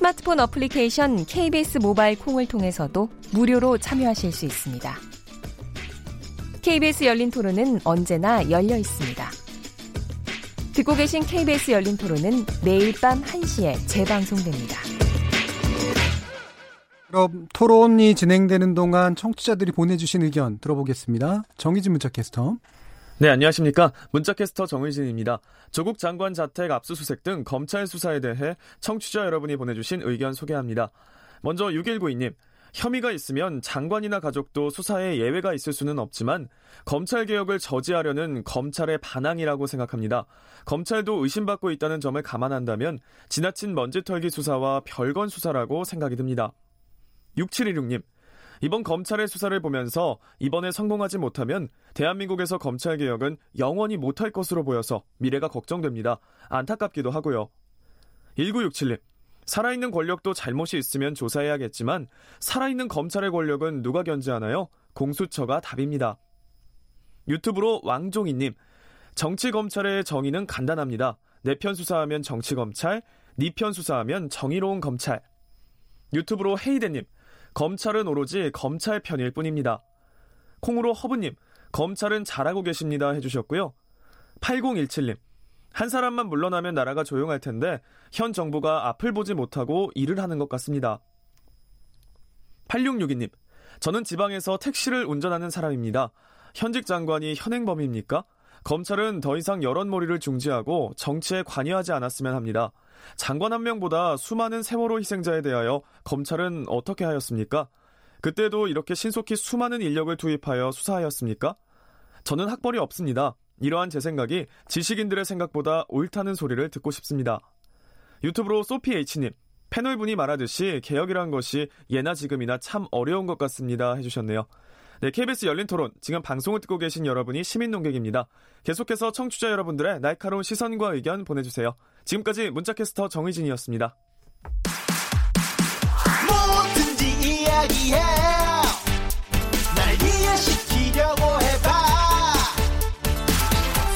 스마트폰 어플리케이션 KBS 모바일 콩을 통해서도 무료로 참여하실 수 있습니다. KBS 열린 토론은 언제나 열려 있습니다. 듣고 계신 KBS 열린 토론은 매일 밤 1시에 재방송됩니다. 그럼 토론이 진행되는 동안 청취자들이 보내주신 의견 들어보겠습니다. 정희진 문자 캐스터. 네, 안녕하십니까. 문자캐스터 정의진입니다. 조국 장관 자택 압수수색 등 검찰 수사에 대해 청취자 여러분이 보내주신 의견 소개합니다. 먼저 6192님. 혐의가 있으면 장관이나 가족도 수사에 예외가 있을 수는 없지만 검찰 개혁을 저지하려는 검찰의 반항이라고 생각합니다. 검찰도 의심받고 있다는 점을 감안한다면 지나친 먼지털기 수사와 별건 수사라고 생각이 듭니다. 6716님. 이번 검찰의 수사를 보면서 이번에 성공하지 못하면 대한민국에서 검찰 개혁은 영원히 못할 것으로 보여서 미래가 걱정됩니다. 안타깝기도 하고요. 1967님. 살아있는 권력도 잘못이 있으면 조사해야겠지만 살아있는 검찰의 권력은 누가 견제하나요? 공수처가 답입니다. 유튜브로 왕종이님. 정치검찰의 정의는 간단합니다. 내 편 수사하면 정치검찰, 니 편 수사하면 정의로운 검찰. 유튜브로 헤이데님. 검찰은 오로지 검찰 편일 뿐입니다. 콩으로 허브님, 검찰은 잘하고 계십니다 해주셨고요. 8017님, 한 사람만 물러나면 나라가 조용할 텐데 현 정부가 앞을 보지 못하고 일을 하는 것 같습니다. 8662님, 저는 지방에서 택시를 운전하는 사람입니다. 현직 장관이 현행범입니까? 검찰은 더 이상 여론몰이를 중지하고 정치에 관여하지 않았으면 합니다. 장관 한 명보다 수많은 세월호 희생자에 대하여 검찰은 어떻게 하였습니까? 그때도 이렇게 신속히 수많은 인력을 투입하여 수사하였습니까? 저는 학벌이 없습니다. 이러한 제 생각이 지식인들의 생각보다 옳다는 소리를 듣고 싶습니다. 유튜브로 소피 H님, 패널분이 말하듯이 개혁이란 것이 예나 지금이나 참 어려운 것 같습니다 해주셨네요. 네, KBS 열린 토론. 지금 방송을 듣고 계신 여러분이 시민 농객입니다. 계속해서 청취자 여러분들의 날카로운 시선과 의견 보내주세요. 지금까지 문자캐스터 정의진이었습니다. 뭐든지 이야기해. 날 이해시키려고 해봐.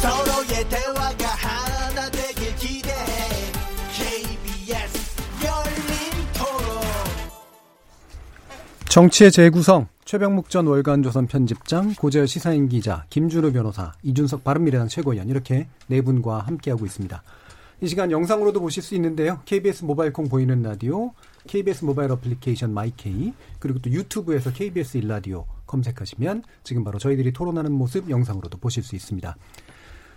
서로의 대화가 하나 되길 기대해. KBS 열린 토론. 정치의 재구성. 최병묵 전 월간조선 편집장, 고재열 시사인 기자, 김준우 변호사, 이준석 바른미래당 최고위원 이렇게 네 분과 함께하고 있습니다. 이 시간 영상으로도 보실 수 있는데요. KBS 모바일 콩 보이는 라디오, KBS 모바일 어플리케이션 마이케이, 그리고 또 유튜브에서 KBS 일라디오 검색하시면 지금 바로 저희들이 토론하는 모습 영상으로도 보실 수 있습니다.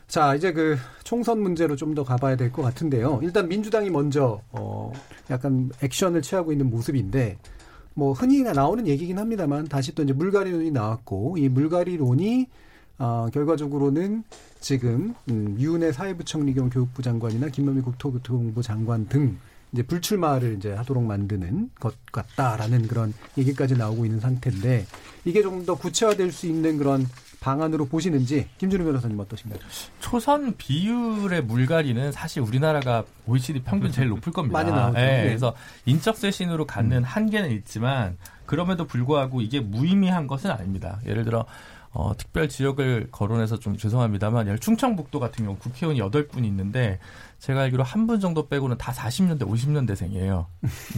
자, 이제 그 총선 문제로 좀 더 가봐야 될 것 같은데요. 일단 민주당이 먼저 어 약간 액션을 취하고 있는 모습인데 뭐 흔히 나오는 얘기긴 합니다만 다시 또 이제 물갈이론이 나왔고 이 물갈이론이 어, 결과적으로는 지금 음, 유은혜 사회부총리 겸 교육부 장관이나 김만미 국토교통부 장관 등 이제 불출마를 이제 하도록 만드는 것 같다라는 그런 얘기까지 나오고 있는 상태인데 이게 좀 더 구체화될 수 있는 그런 방안으로 보시는지 김준우 변호사님 어떠신가요? 초선 비율의 물갈이는 사실 우리나라가 OECD 평균 제일 높을 겁니다. 많이 나오죠. 네, 그래서 인적 쇄신으로 갖는 음. 한계는 있지만 그럼에도 불구하고 이게 무의미한 것은 아닙니다. 예를 들어 어, 특별 지역을 거론해서 좀 죄송합니다만 충청북도 같은 경우 국회의원이 8분이 있는데 제가 알기로 한 분 정도 빼고는 다 40년대, 50년대생이에요.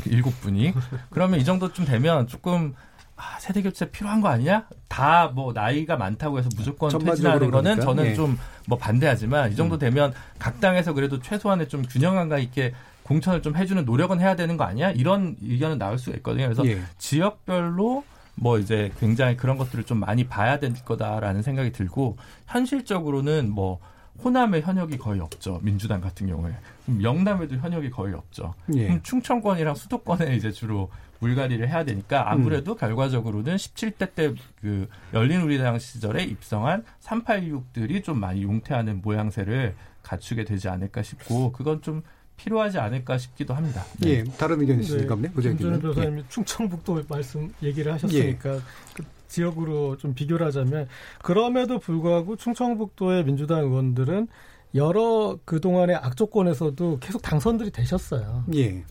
7분이. 그러면 이 정도쯤 되면 조금 아, 세대 교체 필요한 거 아니야? 다뭐 나이가 많다고 해서 무조건 퇴진하는 거는 그러니까. 저는 예. 좀뭐 반대하지만 이 정도 음. 되면 각 당에서 그래도 최소한의 좀 균형감과 있게 공천을 좀 해주는 노력은 해야 되는 거 아니야? 이런 의견은 나올 수가 있거든요. 그래서 예. 지역별로 뭐 이제 굉장히 그런 것들을 좀 많이 봐야 될 거다라는 생각이 들고 현실적으로는 뭐 호남에 현역이 거의 없죠. 민주당 같은 경우에. 영남에도 현역이 거의 없죠. 예. 그럼 충청권이랑 수도권에 이제 주로 물갈이를 해야 되니까 아무래도 음. 결과적으로는 17대 때 그 열린 우리당 시절에 입성한 386들이 좀 많이 용퇴하는 모양새를 갖추게 되지 않을까 싶고 그건 좀 필요하지 않을까 싶기도 합니다. 네. 예, 다른 의견 있으십니까? 네, 김준호 변호사님 예. 충청북도 말씀 얘기를 하셨으니까 예. 그 지역으로 좀 비교를 하자면 그럼에도 불구하고 충청북도의 민주당 의원들은 여러 그동안의 악조건에서도 계속 당선들이 되셨어요. 예. 네.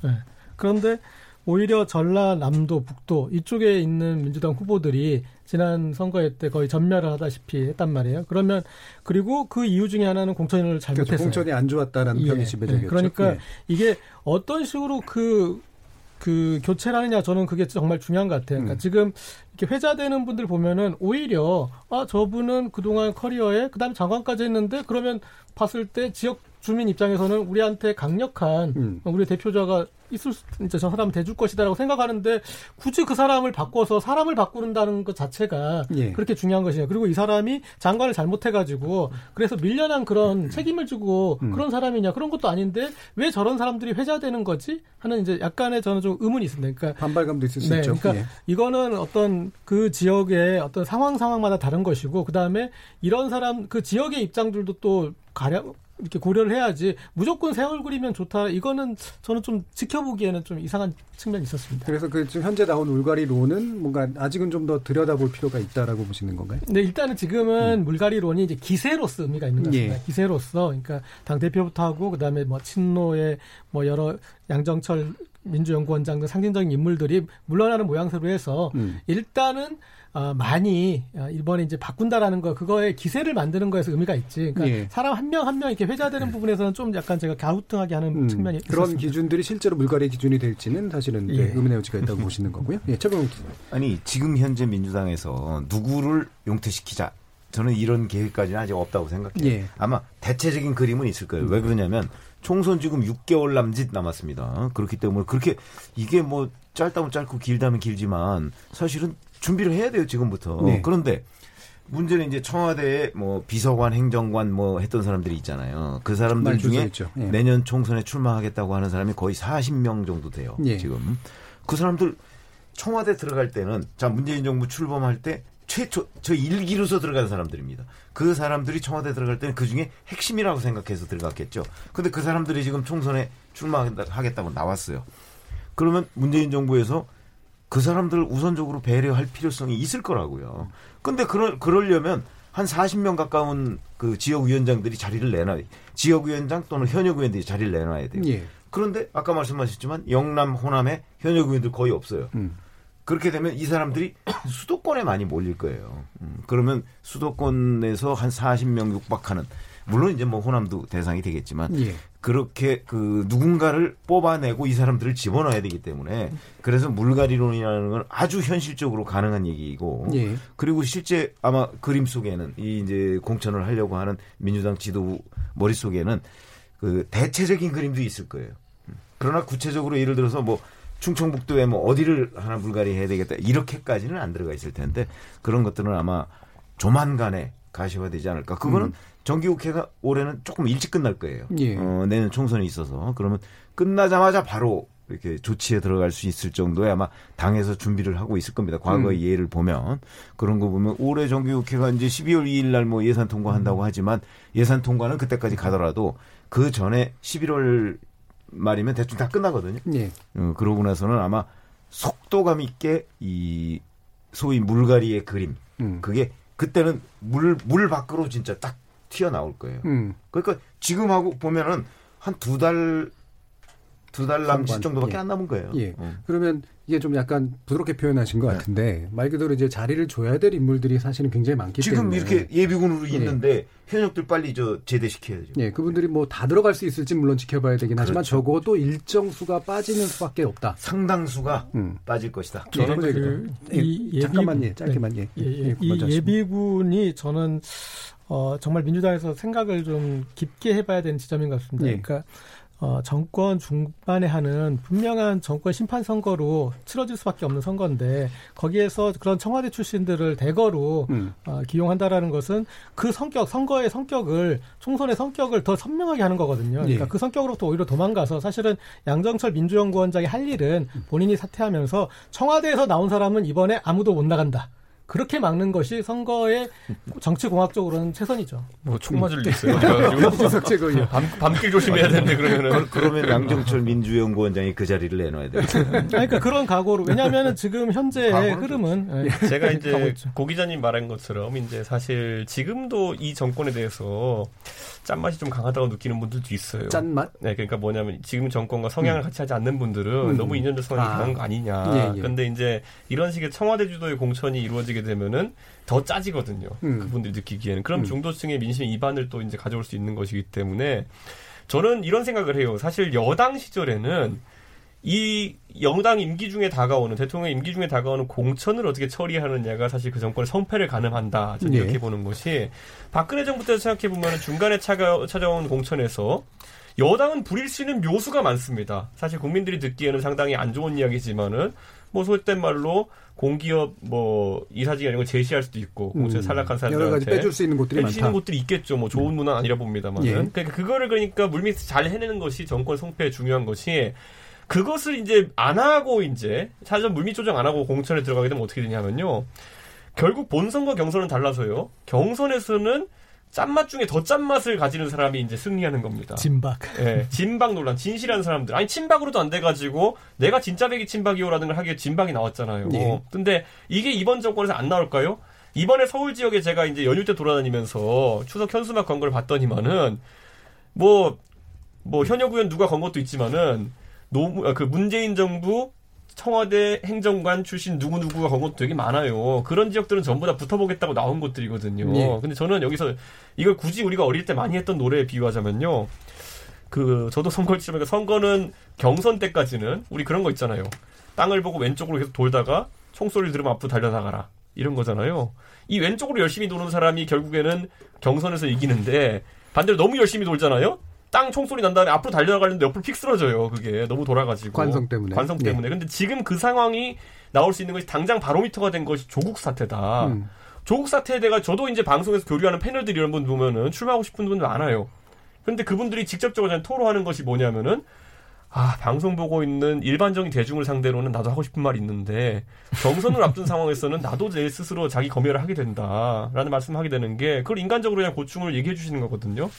그런데 오히려 전라남도, 북도 이쪽에 있는 민주당 후보들이 지난 선거회 때 거의 전멸을 하다시피 했단 말이에요. 그러면 그리고 그 이유 중에 하나는 공천을 잘못했어요. 그렇죠. 공천이 안 좋았다라는 예. 평이 지배적이었죠. 예. 그러니까 예. 이게 어떤 식으로 그그 교체를 하느냐 저는 그게 정말 중요한 것 같아요. 그러니까 음. 지금 이렇게 회자되는 분들 보면은 오히려 아 저분은 그동안 커리어에 그다음에 장관까지 했는데 그러면 봤을 때 지역 주민 입장에서는 우리한테 강력한 음. 우리 대표자가 있을 수, 이제 저 사람 대줄 것이다라고 생각하는데 굳이 그 사람을 바꿔서 사람을 바꾸는다는 것 자체가 예. 그렇게 중요한 것이에요. 그리고 이 사람이 장관을 잘못해가지고 그래서 밀려난 그런 책임을 지고 음. 그런 사람이냐 그런 것도 아닌데 왜 저런 사람들이 회자되는 거지 하는 이제 약간의 저는 좀 의문이 있습니다. 그러니까 반발감도 있을 수 네, 있죠. 그러니까 예. 이거는 어떤 그 지역의 어떤 상황 상황마다 다른 것이고 그 다음에 이런 사람 그 지역의 입장들도 또 가려 이렇게 고려를 해야지 무조건 새 얼굴이면 좋다. 이거는 저는 좀 지켜보기에는 좀 이상한 측면이 있었습니다. 그래서 그 지금 현재 나온 울가리론은 뭔가 아직은 좀 더 들여다볼 필요가 있다라고 보시는 건가요? 네, 일단은 지금은 음. 물갈이론이 이제 기세로서 의미가 있는 것 같습니다. 예. 기세로서 그러니까 당 대표부터 하고 그다음에 뭐 친노의 뭐 여러 양정철 민주연구원장 등 상징적인 인물들이 물러나는 모양새로 해서 음. 일단은 어, 많이 어, 이번에 이제 바꾼다라는 거 그거에 기세를 만드는 거에서 의미가 있지. 그러니까 예. 사람 한명 한 명 이렇게 회자되는 부분에서는 좀 약간 제가 갸우뚱하게 하는 음, 측면이 그런 있었습니다. 기준들이 실제로 물갈이 기준이 될지는 사실은 예. 의문의 여지가 있다고 보시는 거고요. 예, 최근 아니 지금 현재 민주당에서 누구를 용퇴시키자 저는 이런 계획까지는 아직 없다고 생각해요. 예. 아마 대체적인 그림은 있을 거예요. 왜 그러냐면 총선 지금 6개월 남짓 남았습니다. 그렇기 때문에 그렇게 이게 뭐 짧다면 짧고 길다면 길지만 사실은 준비를 해야 돼요 지금부터. 네. 그런데 문제는 이제 청와대에 뭐 비서관, 행정관 뭐 했던 사람들이 있잖아요. 그 사람들 중에 예. 내년 총선에 출마하겠다고 하는 사람이 거의 40명 정도 돼요. 예. 지금 그 사람들 청와대 들어갈 때는 자 문재인 정부 출범할 때 최초 저 일기로서 들어간 사람들입니다. 그 사람들이 청와대 들어갈 때는 그 중에 핵심이라고 생각해서 들어갔겠죠. 근데 그 사람들이 지금 총선에 출마하겠다고 나왔어요. 그러면 문재인 정부에서 그 사람들을 우선적으로 배려할 필요성이 있을 거라고요. 근데 그러, 그러려면 한 40명 가까운 그 지역위원장들이 자리를 내놔야 지역위원장 또는 현역위원들이 자리를 내놔야 돼요. 예. 그런데 아까 말씀하셨지만 영남, 호남에 현역위원들 거의 없어요. 음. 그렇게 되면 이 사람들이 수도권에 많이 몰릴 거예요. 음. 그러면 수도권에서 한 40명 육박하는 물론 이제 뭐 호남도 대상이 되겠지만 예. 그렇게 그 누군가를 뽑아내고 이 사람들을 집어넣어야 되기 때문에 그래서 물갈이론이라는 건 아주 현실적으로 가능한 얘기이고 예. 그리고 실제 아마 그림 속에는 이 이제 공천을 하려고 하는 민주당 지도부 머릿속에는 그 대체적인 그림도 있을 거예요. 그러나 구체적으로 예를 들어서 뭐 충청북도에 뭐 어디를 하나 물갈이 해야 되겠다 이렇게까지는 안 들어가 있을 텐데 그런 것들은 아마 조만간에 가시화되지 않을까. 그거는 음. 정기국회가 올해는 조금 일찍 끝날 거예요. 예. 어, 내년 총선이 있어서 그러면 끝나자마자 바로 이렇게 조치에 들어갈 수 있을 정도의 아마 당에서 준비를 하고 있을 겁니다. 과거의 음. 예를 보면 그런 거 보면 올해 정기국회가 이제 12월 2일 날 뭐 예산 통과한다고 하지만 예산 통과는 그때까지 가더라도 그 전에 11월 말이면 대충 다 끝나거든요. 예. 어, 그러고 나서는 아마 속도감 있게 이 소위 물갈이의 그림 음. 그게 그때는 물 물 밖으로 진짜 딱 튀어나올 거예요. 음. 그러니까 지금 하고 보면은 한 두 달, 두 달 남짓 정도밖에 예. 안 남은 거예요. 예. 어. 그러면 이게 좀 약간 부드럽게 표현하신 것 네. 같은데 말 그대로 이제 자리를 줘야 될 인물들이 사실은 굉장히 많기 지금 때문에 지금 이렇게 예비군으로 예. 있는데 현역들 빨리 저 제대시켜야죠. 예, 그분들이 뭐다 들어갈 수 있을지 물론 지켜봐야 되긴 그렇죠. 하지만 적어도 일정 수가 빠지는 수밖에 없다. 상당수가 음. 빠질 것이다. 저는 그, 예, 이 잠깐만 예, 짧게만 예. 예, 예, 예 이 예비군이 저는 어, 정말 민주당에서 생각을 좀 깊게 해봐야 되는 지점인 것 같습니다. 예. 그러니까 어, 정권 중반에 하는 분명한 정권 심판 선거로 치러질 수밖에 없는 선거인데 거기에서 그런 청와대 출신들을 대거로 음. 어, 기용한다라는 것은 그 성격 선거의 성격을 총선의 성격을 더 선명하게 하는 거거든요. 그러니까 예. 그 성격으로부터 오히려 도망가서 사실은 양정철 민주연구원장이 할 일은 본인이 사퇴하면서 청와대에서 나온 사람은 이번에 아무도 못 나간다. 그렇게 막는 것이 선거의 정치공학적으로는 최선이죠. 뭐총 맞을 리 있어요. 네. 밤, 밤길 조심해야 되는데 그러면은. 그, 러면 양정철 민주연구원장이 그 자리를 내놔야 돼요. 그러니까 그런 각오로 왜냐하면 지금 현재의 흐름은 예. 제가 이제 고 기자님 말한 것처럼 이제 사실 지금도 이 정권에 대해서 짠맛이 좀 강하다고 느끼는 분들도 있어요. 짠맛? 네, 그러니까 뭐냐면 지금 정권과 성향을 음. 같이 하지 않는 분들은 음. 너무 이념적 성향이 아. 강한 거 아니냐. 예, 예. 근데 이제 이런 식의 청와대 주도의 공천이 이루어지게 되면은 더 짜지거든요. 음. 그분들이 느끼기에는. 그럼 음. 중도층의 민심 이반을 또 이제 가져올 수 있는 것이기 때문에 저는 이런 생각을 해요. 사실 여당 시절에는 이 영당 임기 중에 다가오는 대통령 임기 중에 다가오는 공천을 어떻게 처리하느냐가 사실 그 정권의 성패를 가늠한다. 저는 네. 이렇게 보는 것이 박근혜 정부 때 생각해 보면 중간에 차가, 찾아온 공천에서 여당은 부릴 수 있는 묘수가 많습니다. 사실 국민들이 듣기에는 상당히 안 좋은 이야기지만은 뭐 소속된 말로 공기업 뭐 이사직이 아니고 제시할 수도 있고 공천 음. 살락한 사람들한테 여러 가지 빼줄 수 있는 곳들이 있는 곳들이 있겠죠. 뭐 좋은 음. 문화는 아니라 봅니다만. 예. 그러니까 그거를 그러니까 물밑에서 잘 해내는 것이 정권 성패에 중요한 것이 그것을 이제 안 하고 이제 사전 물밑 조정 안 하고 공천에 들어가게 되면 어떻게 되냐면요. 결국 본선과 경선은 달라서요. 경선에서는 짠맛 중에 더 짠맛을 가지는 사람이 이제 승리하는 겁니다. 진박. 예, 네, 진박 논란, 진실한 사람들. 아니, 친박으로도 안 돼가지고, 내가 진짜 백이 친박이요라는 걸 하기에 진박이 나왔잖아요. 네. 근데 이게 이번 정권에서 안 나올까요? 이번에 서울 지역에 제가 이제 연휴 때 돌아다니면서 추석 현수막 건걸 봤더니만은, 뭐, 뭐, 현역 의원 누가 건 것도 있지만은, 노, 아, 그 문재인 정부 청와대 행정관 출신 누구누구가 건 것도 되게 많아요. 그런 지역들은 전부 다 붙어보겠다고 나온 것들이거든요. 예. 근데 저는 여기서 이걸 굳이 우리가 어릴 때 많이 했던 노래에 비유하자면요. 그, 저도 선거를 치르면 선거는 경선 때까지는 우리 그런 거 있잖아요. 땅을 보고 왼쪽으로 계속 돌다가 총소리를 들으면 앞으로 달려나가라. 이런 거잖아요. 이 왼쪽으로 열심히 도는 사람이 결국에는 경선에서 이기는데 반대로 너무 열심히 돌잖아요. 땅 총소리 난 다음에 앞으로 달려가는데 옆으로 픽 쓰러져요. 그게 너무 돌아가지고 관성 때문에 관성 때문에. 네. 근데 지금 그 상황이 나올 수 있는 것이 당장 바로미터가 된 것이 조국 사태다. 음. 조국 사태에 대해 저도 이제 방송에서 교류하는 패널들 이런 분 보면은 출마하고 싶은 분들 많아요. 그런데 그분들이 직접적으로 토로하는 것이 뭐냐면은 아, 방송 보고 있는 일반적인 대중을 상대로는 나도 하고 싶은 말이 있는데 경선을 앞둔 상황에서는 나도 제 스스로 자기 검열을 하게 된다라는 말씀하게 되는 게 그걸 인간적으로 그냥 고충을 얘기해 주시는 거거든요.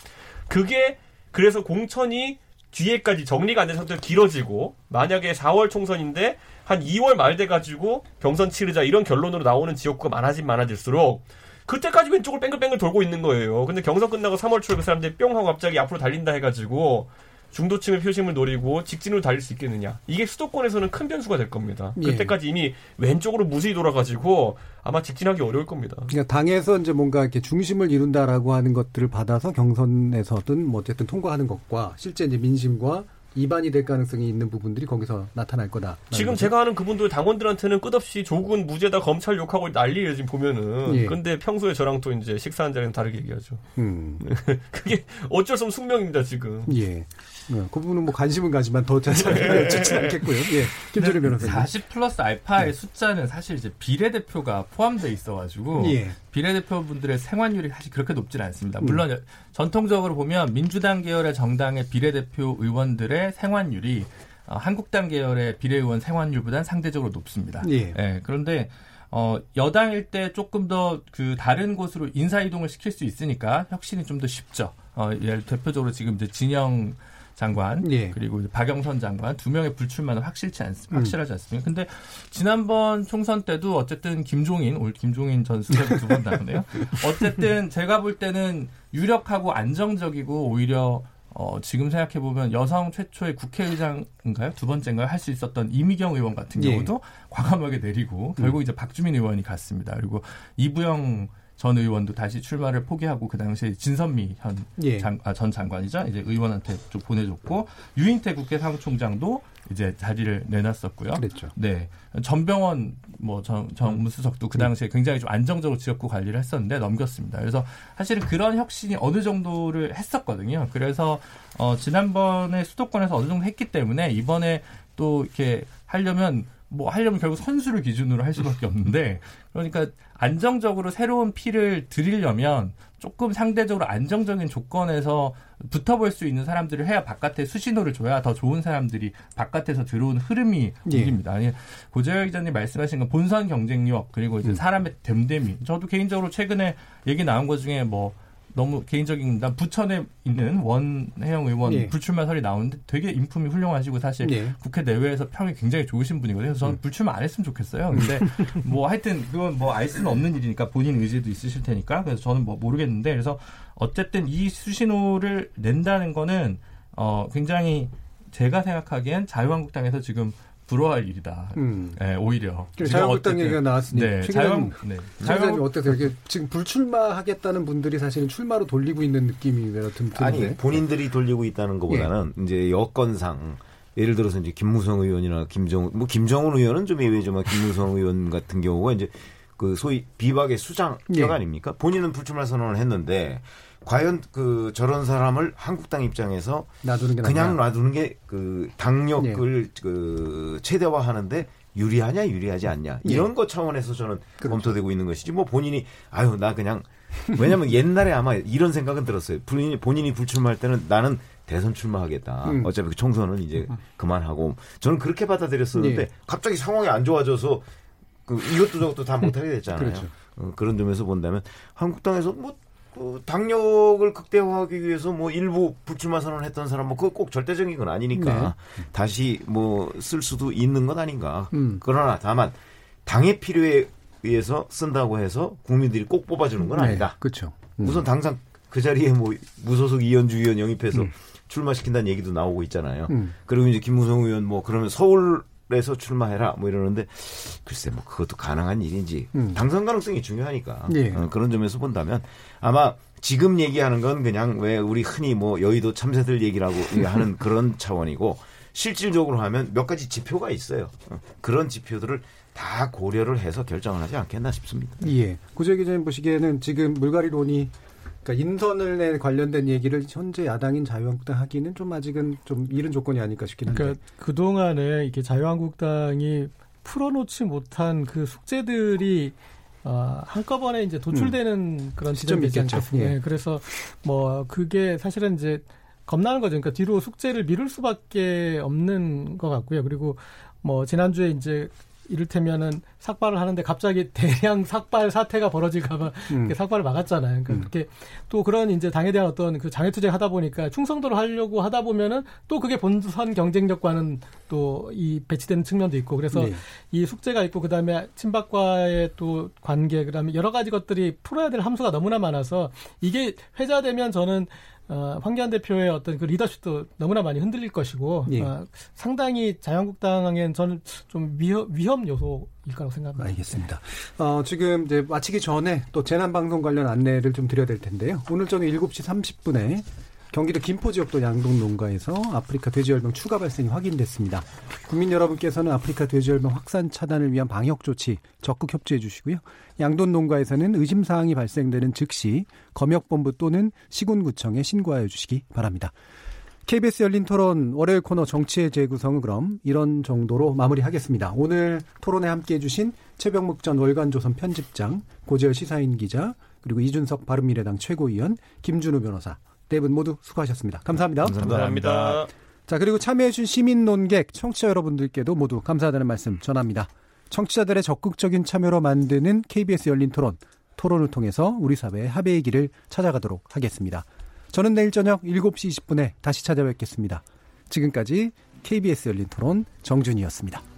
그게 그래서 공천이 뒤에까지 정리가 안 된 상태로 길어지고 만약에 4월 총선인데 한 2월 말 돼가지고 경선 치르자 이런 결론으로 나오는 지역구가 많아진 많아질수록 그때까지 왼쪽을 뺑글뺑글 돌고 있는 거예요. 근데 경선 끝나고 3월 초에 그 사람들이 뿅 하고 갑자기 앞으로 달린다 해가지고 중도층의 표심을 노리고 직진으로 달릴 수 있겠느냐. 이게 수도권에서는 큰 변수가 될 겁니다. 예. 그때까지 이미 왼쪽으로 무수히 돌아가지고 아마 직진하기 어려울 겁니다. 그러니까 당에서 이제 뭔가 이렇게 중심을 이룬다라고 하는 것들을 받아서 경선에서든 뭐 어쨌든 통과하는 것과 실제 이제 민심과 이반이 될 가능성이 있는 부분들이 거기서 나타날 거다. 지금 거죠? 제가 아는 그분들 당원들한테는 끝없이 조국은 무죄다 검찰 욕하고 난리예요 지금 보면은. 예. 근데 평소에 저랑 또 이제 식사한 자리는 다르게 얘기하죠. 음. 그게 어쩔 수 없는 숙명입니다 지금. 예. 네, 그 부분은 뭐 관심은 가지만 더 자세하게 알려주진 않겠고요. 예. 김철희 변호사님. 40 플러스 알파의 네. 숫자는 사실 이제 비례대표가 포함되어 있어가지고 예. 비례대표분들의 생활률이 사실 그렇게 높지는 않습니다. 물론 음. 전통적으로 보면 민주당 계열의 정당의 비례대표 의원들의 생활률이 어, 한국당 계열의 비례의원 생활률보다는 상대적으로 높습니다. 예. 예 그런데 어, 여당일 때 조금 더 그 다른 곳으로 인사 이동을 시킬 수 있으니까 혁신이 좀 더 쉽죠. 어, 예를 대표적으로 지금 이제 진영 장관 예. 그리고 박영선 장관 두 명의 불출마는 확실치 않, 음. 확실하지 않습니까? 근데 지난번 총선 때도 어쨌든 김종인 올 김종인 전 수석이 두번 나오네요. 어쨌든 제가 볼 때는 유력하고 안정적이고 오히려 어, 지금 생각해 보면 여성 최초의 국회의장인가요? 두 번째인가요? 할 수 있었던 이미경 의원 같은 예. 경우도 예. 과감하게 내리고 결국 음. 이제 박주민 의원이 갔습니다. 그리고 이부영 전 의원도 다시 출마를 포기하고 그 당시에 진선미 현 예. 장, 아, 전 장관이죠. 이제 의원한테 좀 보내줬고 유인태 국회 사무총장도 이제 자리를 내놨었고요. 그랬죠. 네. 전병원 뭐 정, 정무수석도 그 당시에 굉장히 좀 안정적으로 지역구 관리를 했었는데 넘겼습니다. 그래서 사실은 그런 혁신이 어느 정도를 했었거든요. 그래서 어 지난번에 수도권에서 어느 정도 했기 때문에 이번에 또 이렇게 하려면 뭐 하려면 결국 선수를 기준으로 할 수밖에 없는데 그러니까 안정적으로 새로운 피를 들이려면 조금 상대적으로 안정적인 조건에서 붙어볼 수 있는 사람들을 해야 바깥에 수신호를 줘야 더 좋은 사람들이 바깥에서 들어온 흐름이 예. 움직입니다. 아니, 고재열 기자님 말씀하신 건 본선 경쟁력 그리고 이제 음. 사람의 됨됨이. 저도 개인적으로 최근에 얘기 나온 것 중에 뭐 너무 개인적인 부천에 있는 원혜영 의원 예. 불출마설이 나오는데 되게 인품이 훌륭하시고 사실 예. 국회 내외에서 평이 굉장히 좋으신 분이거든요. 그래서 저는 음. 불출마 안 했으면 좋겠어요. 근데 뭐 하여튼 그건 뭐 알 수는 없는 일이니까 본인 의지도 있으실 테니까 그래서 저는 뭐 모르겠는데 그래서 어쨌든 이 수신호를 낸다는 거는 어 굉장히 제가 생각하기엔 자유한국당에서 지금 부러워할 일이다. 음. 네, 오히려. 자유한국당 얘기가 나왔으니 네, 자유한 네. 자유한 어떠세요? 이게 지금 불출마하겠다는 분들이 사실은 출마로 돌리고 있는 느낌이 든 아니 본인들이 돌리고 있다는 것보다는 예. 이제 여건상 예를 들어서 이제 김무성 의원이나 김정 뭐 김정은 의원은 좀 예외지만 김무성 의원 같은 경우가 이제 그 소위 비박의 수장격 예. 아닙니까? 본인은 불출마 선언을 했는데 과연 그 저런 사람을 한국당 입장에서 놔두는 게 그냥 낫냐? 놔두는 게 그 당력을 예. 그 최대화하는데 유리하냐 유리하지 않냐 예. 이런 것 차원에서 저는 그렇죠. 검토되고 있는 것이지 뭐 본인이 아유 나 그냥 왜냐하면 옛날에 아마 이런 생각은 들었어요 본인이 본인이 불출마할 때는 나는 대선 출마하겠다 음. 어차피 그 총선은 이제 그만하고 저는 그렇게 받아들였었는데 예. 갑자기 상황이 안 좋아져서 그 이것도 저것도 다 못하게 됐잖아요 그렇죠. 어, 그런 점에서 본다면 한국당에서 뭐 그 당력을 극대화하기 위해서 뭐 일부 불출마 선언했던 사람 뭐 그거 꼭 절대적인 건 아니니까 네. 다시 뭐 쓸 수도 있는 것 아닌가. 음. 그러나 다만 당의 필요에 의해서 쓴다고 해서 국민들이 꼭 뽑아주는 건 네. 아니다. 그렇죠. 음. 우선 당장 그 자리에 뭐 무소속 이현주 의원 영입해서 음. 출마시킨다는 얘기도 나오고 있잖아요. 음. 그리고 이제 김무성 의원 뭐 그러면 서울 에서 출마해라 뭐 이러는데 글쎄 뭐 그것도 가능한 일인지 음. 당선 가능성이 중요하니까 예. 어, 그런 점에서 본다면 아마 지금 얘기하는 건 그냥 왜 우리 흔히 뭐 여의도 참새들 얘기라고 하는 그런 차원이고 실질적으로 하면 몇 가지 지표가 있어요. 어, 그런 지표들을 다 고려를 해서 결정을 하지 않겠나 싶습니다. 예. 구재 기자님 보시기에는 지금 물갈이론이 그러니까 인선을 관련된 얘기를 현재 야당인 자유한국당 하기는 좀 아직은 좀 이른 조건이 아닐까 싶긴 한데. 그러니까 그 동안에 이게 자유한국당이 풀어놓지 못한 그 숙제들이 어, 한꺼번에 이제 도출되는 음. 그런 지점이 있겠죠. 예. 네, 그래서 뭐 그게 사실은 이제 겁나는 거죠. 그러니까 뒤로 숙제를 미룰 수밖에 없는 것 같고요. 그리고 뭐 지난주에 이제 이를테면은 삭발을 하는데 갑자기 대량 삭발 사태가 벌어질까봐 음. 삭발을 막았잖아요. 그러니까 음. 그렇게 또 그런 이제 당에 대한 어떤 그 장애 투쟁 하다 보니까 충성도를 하려고 하다 보면은 또 그게 본선 경쟁력과는 또 이 배치되는 측면도 있고 그래서 네. 이 숙제가 있고 그다음에 친박과의 또 관계 그다음에 여러 가지 것들이 풀어야 될 함수가 너무나 많아서 이게 회자되면 저는 어, 황교안 대표의 어떤 그 리더십도 너무나 많이 흔들릴 것이고 예. 어, 상당히 자유한국당엔 저는 좀 위험, 위험 요소일 거라고 생각합니다. 알겠습니다. 어, 지금 이제 마치기 전에 또 재난 방송 관련 안내를 좀 드려야 될 텐데요. 오늘 저녁 7시 30분에 경기도 김포 지역도 양동 농가에서 아프리카 돼지열병 추가 발생이 확인됐습니다. 국민 여러분께서는 아프리카 돼지열병 확산 차단을 위한 방역 조치 적극 협조해 주시고요. 양돈 농가에서는 의심 사항이 발생되는 즉시 검역본부 또는 시군구청에 신고하여 주시기 바랍니다. KBS 열린 토론 월요일 코너 정치의 재구성은 그럼 이런 정도로 마무리하겠습니다. 오늘 토론에 함께 해 주신 최병묵 전 월간조선 편집장, 고재열 시사인 기자, 그리고 이준석 바른미래당 최고위원, 김준우 변호사 네 분 모두 수고하셨습니다. 감사합니다. 감사합니다. 감사합니다. 자, 그리고 참여해주신 시민 논객, 청취자 여러분들께도 모두 감사하다는 말씀 전합니다. 청취자들의 적극적인 참여로 만드는 KBS 열린 토론, 토론을 통해서 우리 사회의 합의의 길을 찾아가도록 하겠습니다. 저는 내일 저녁 7시 20분에 다시 찾아뵙겠습니다. 지금까지 KBS 열린 토론 정준이었습니다.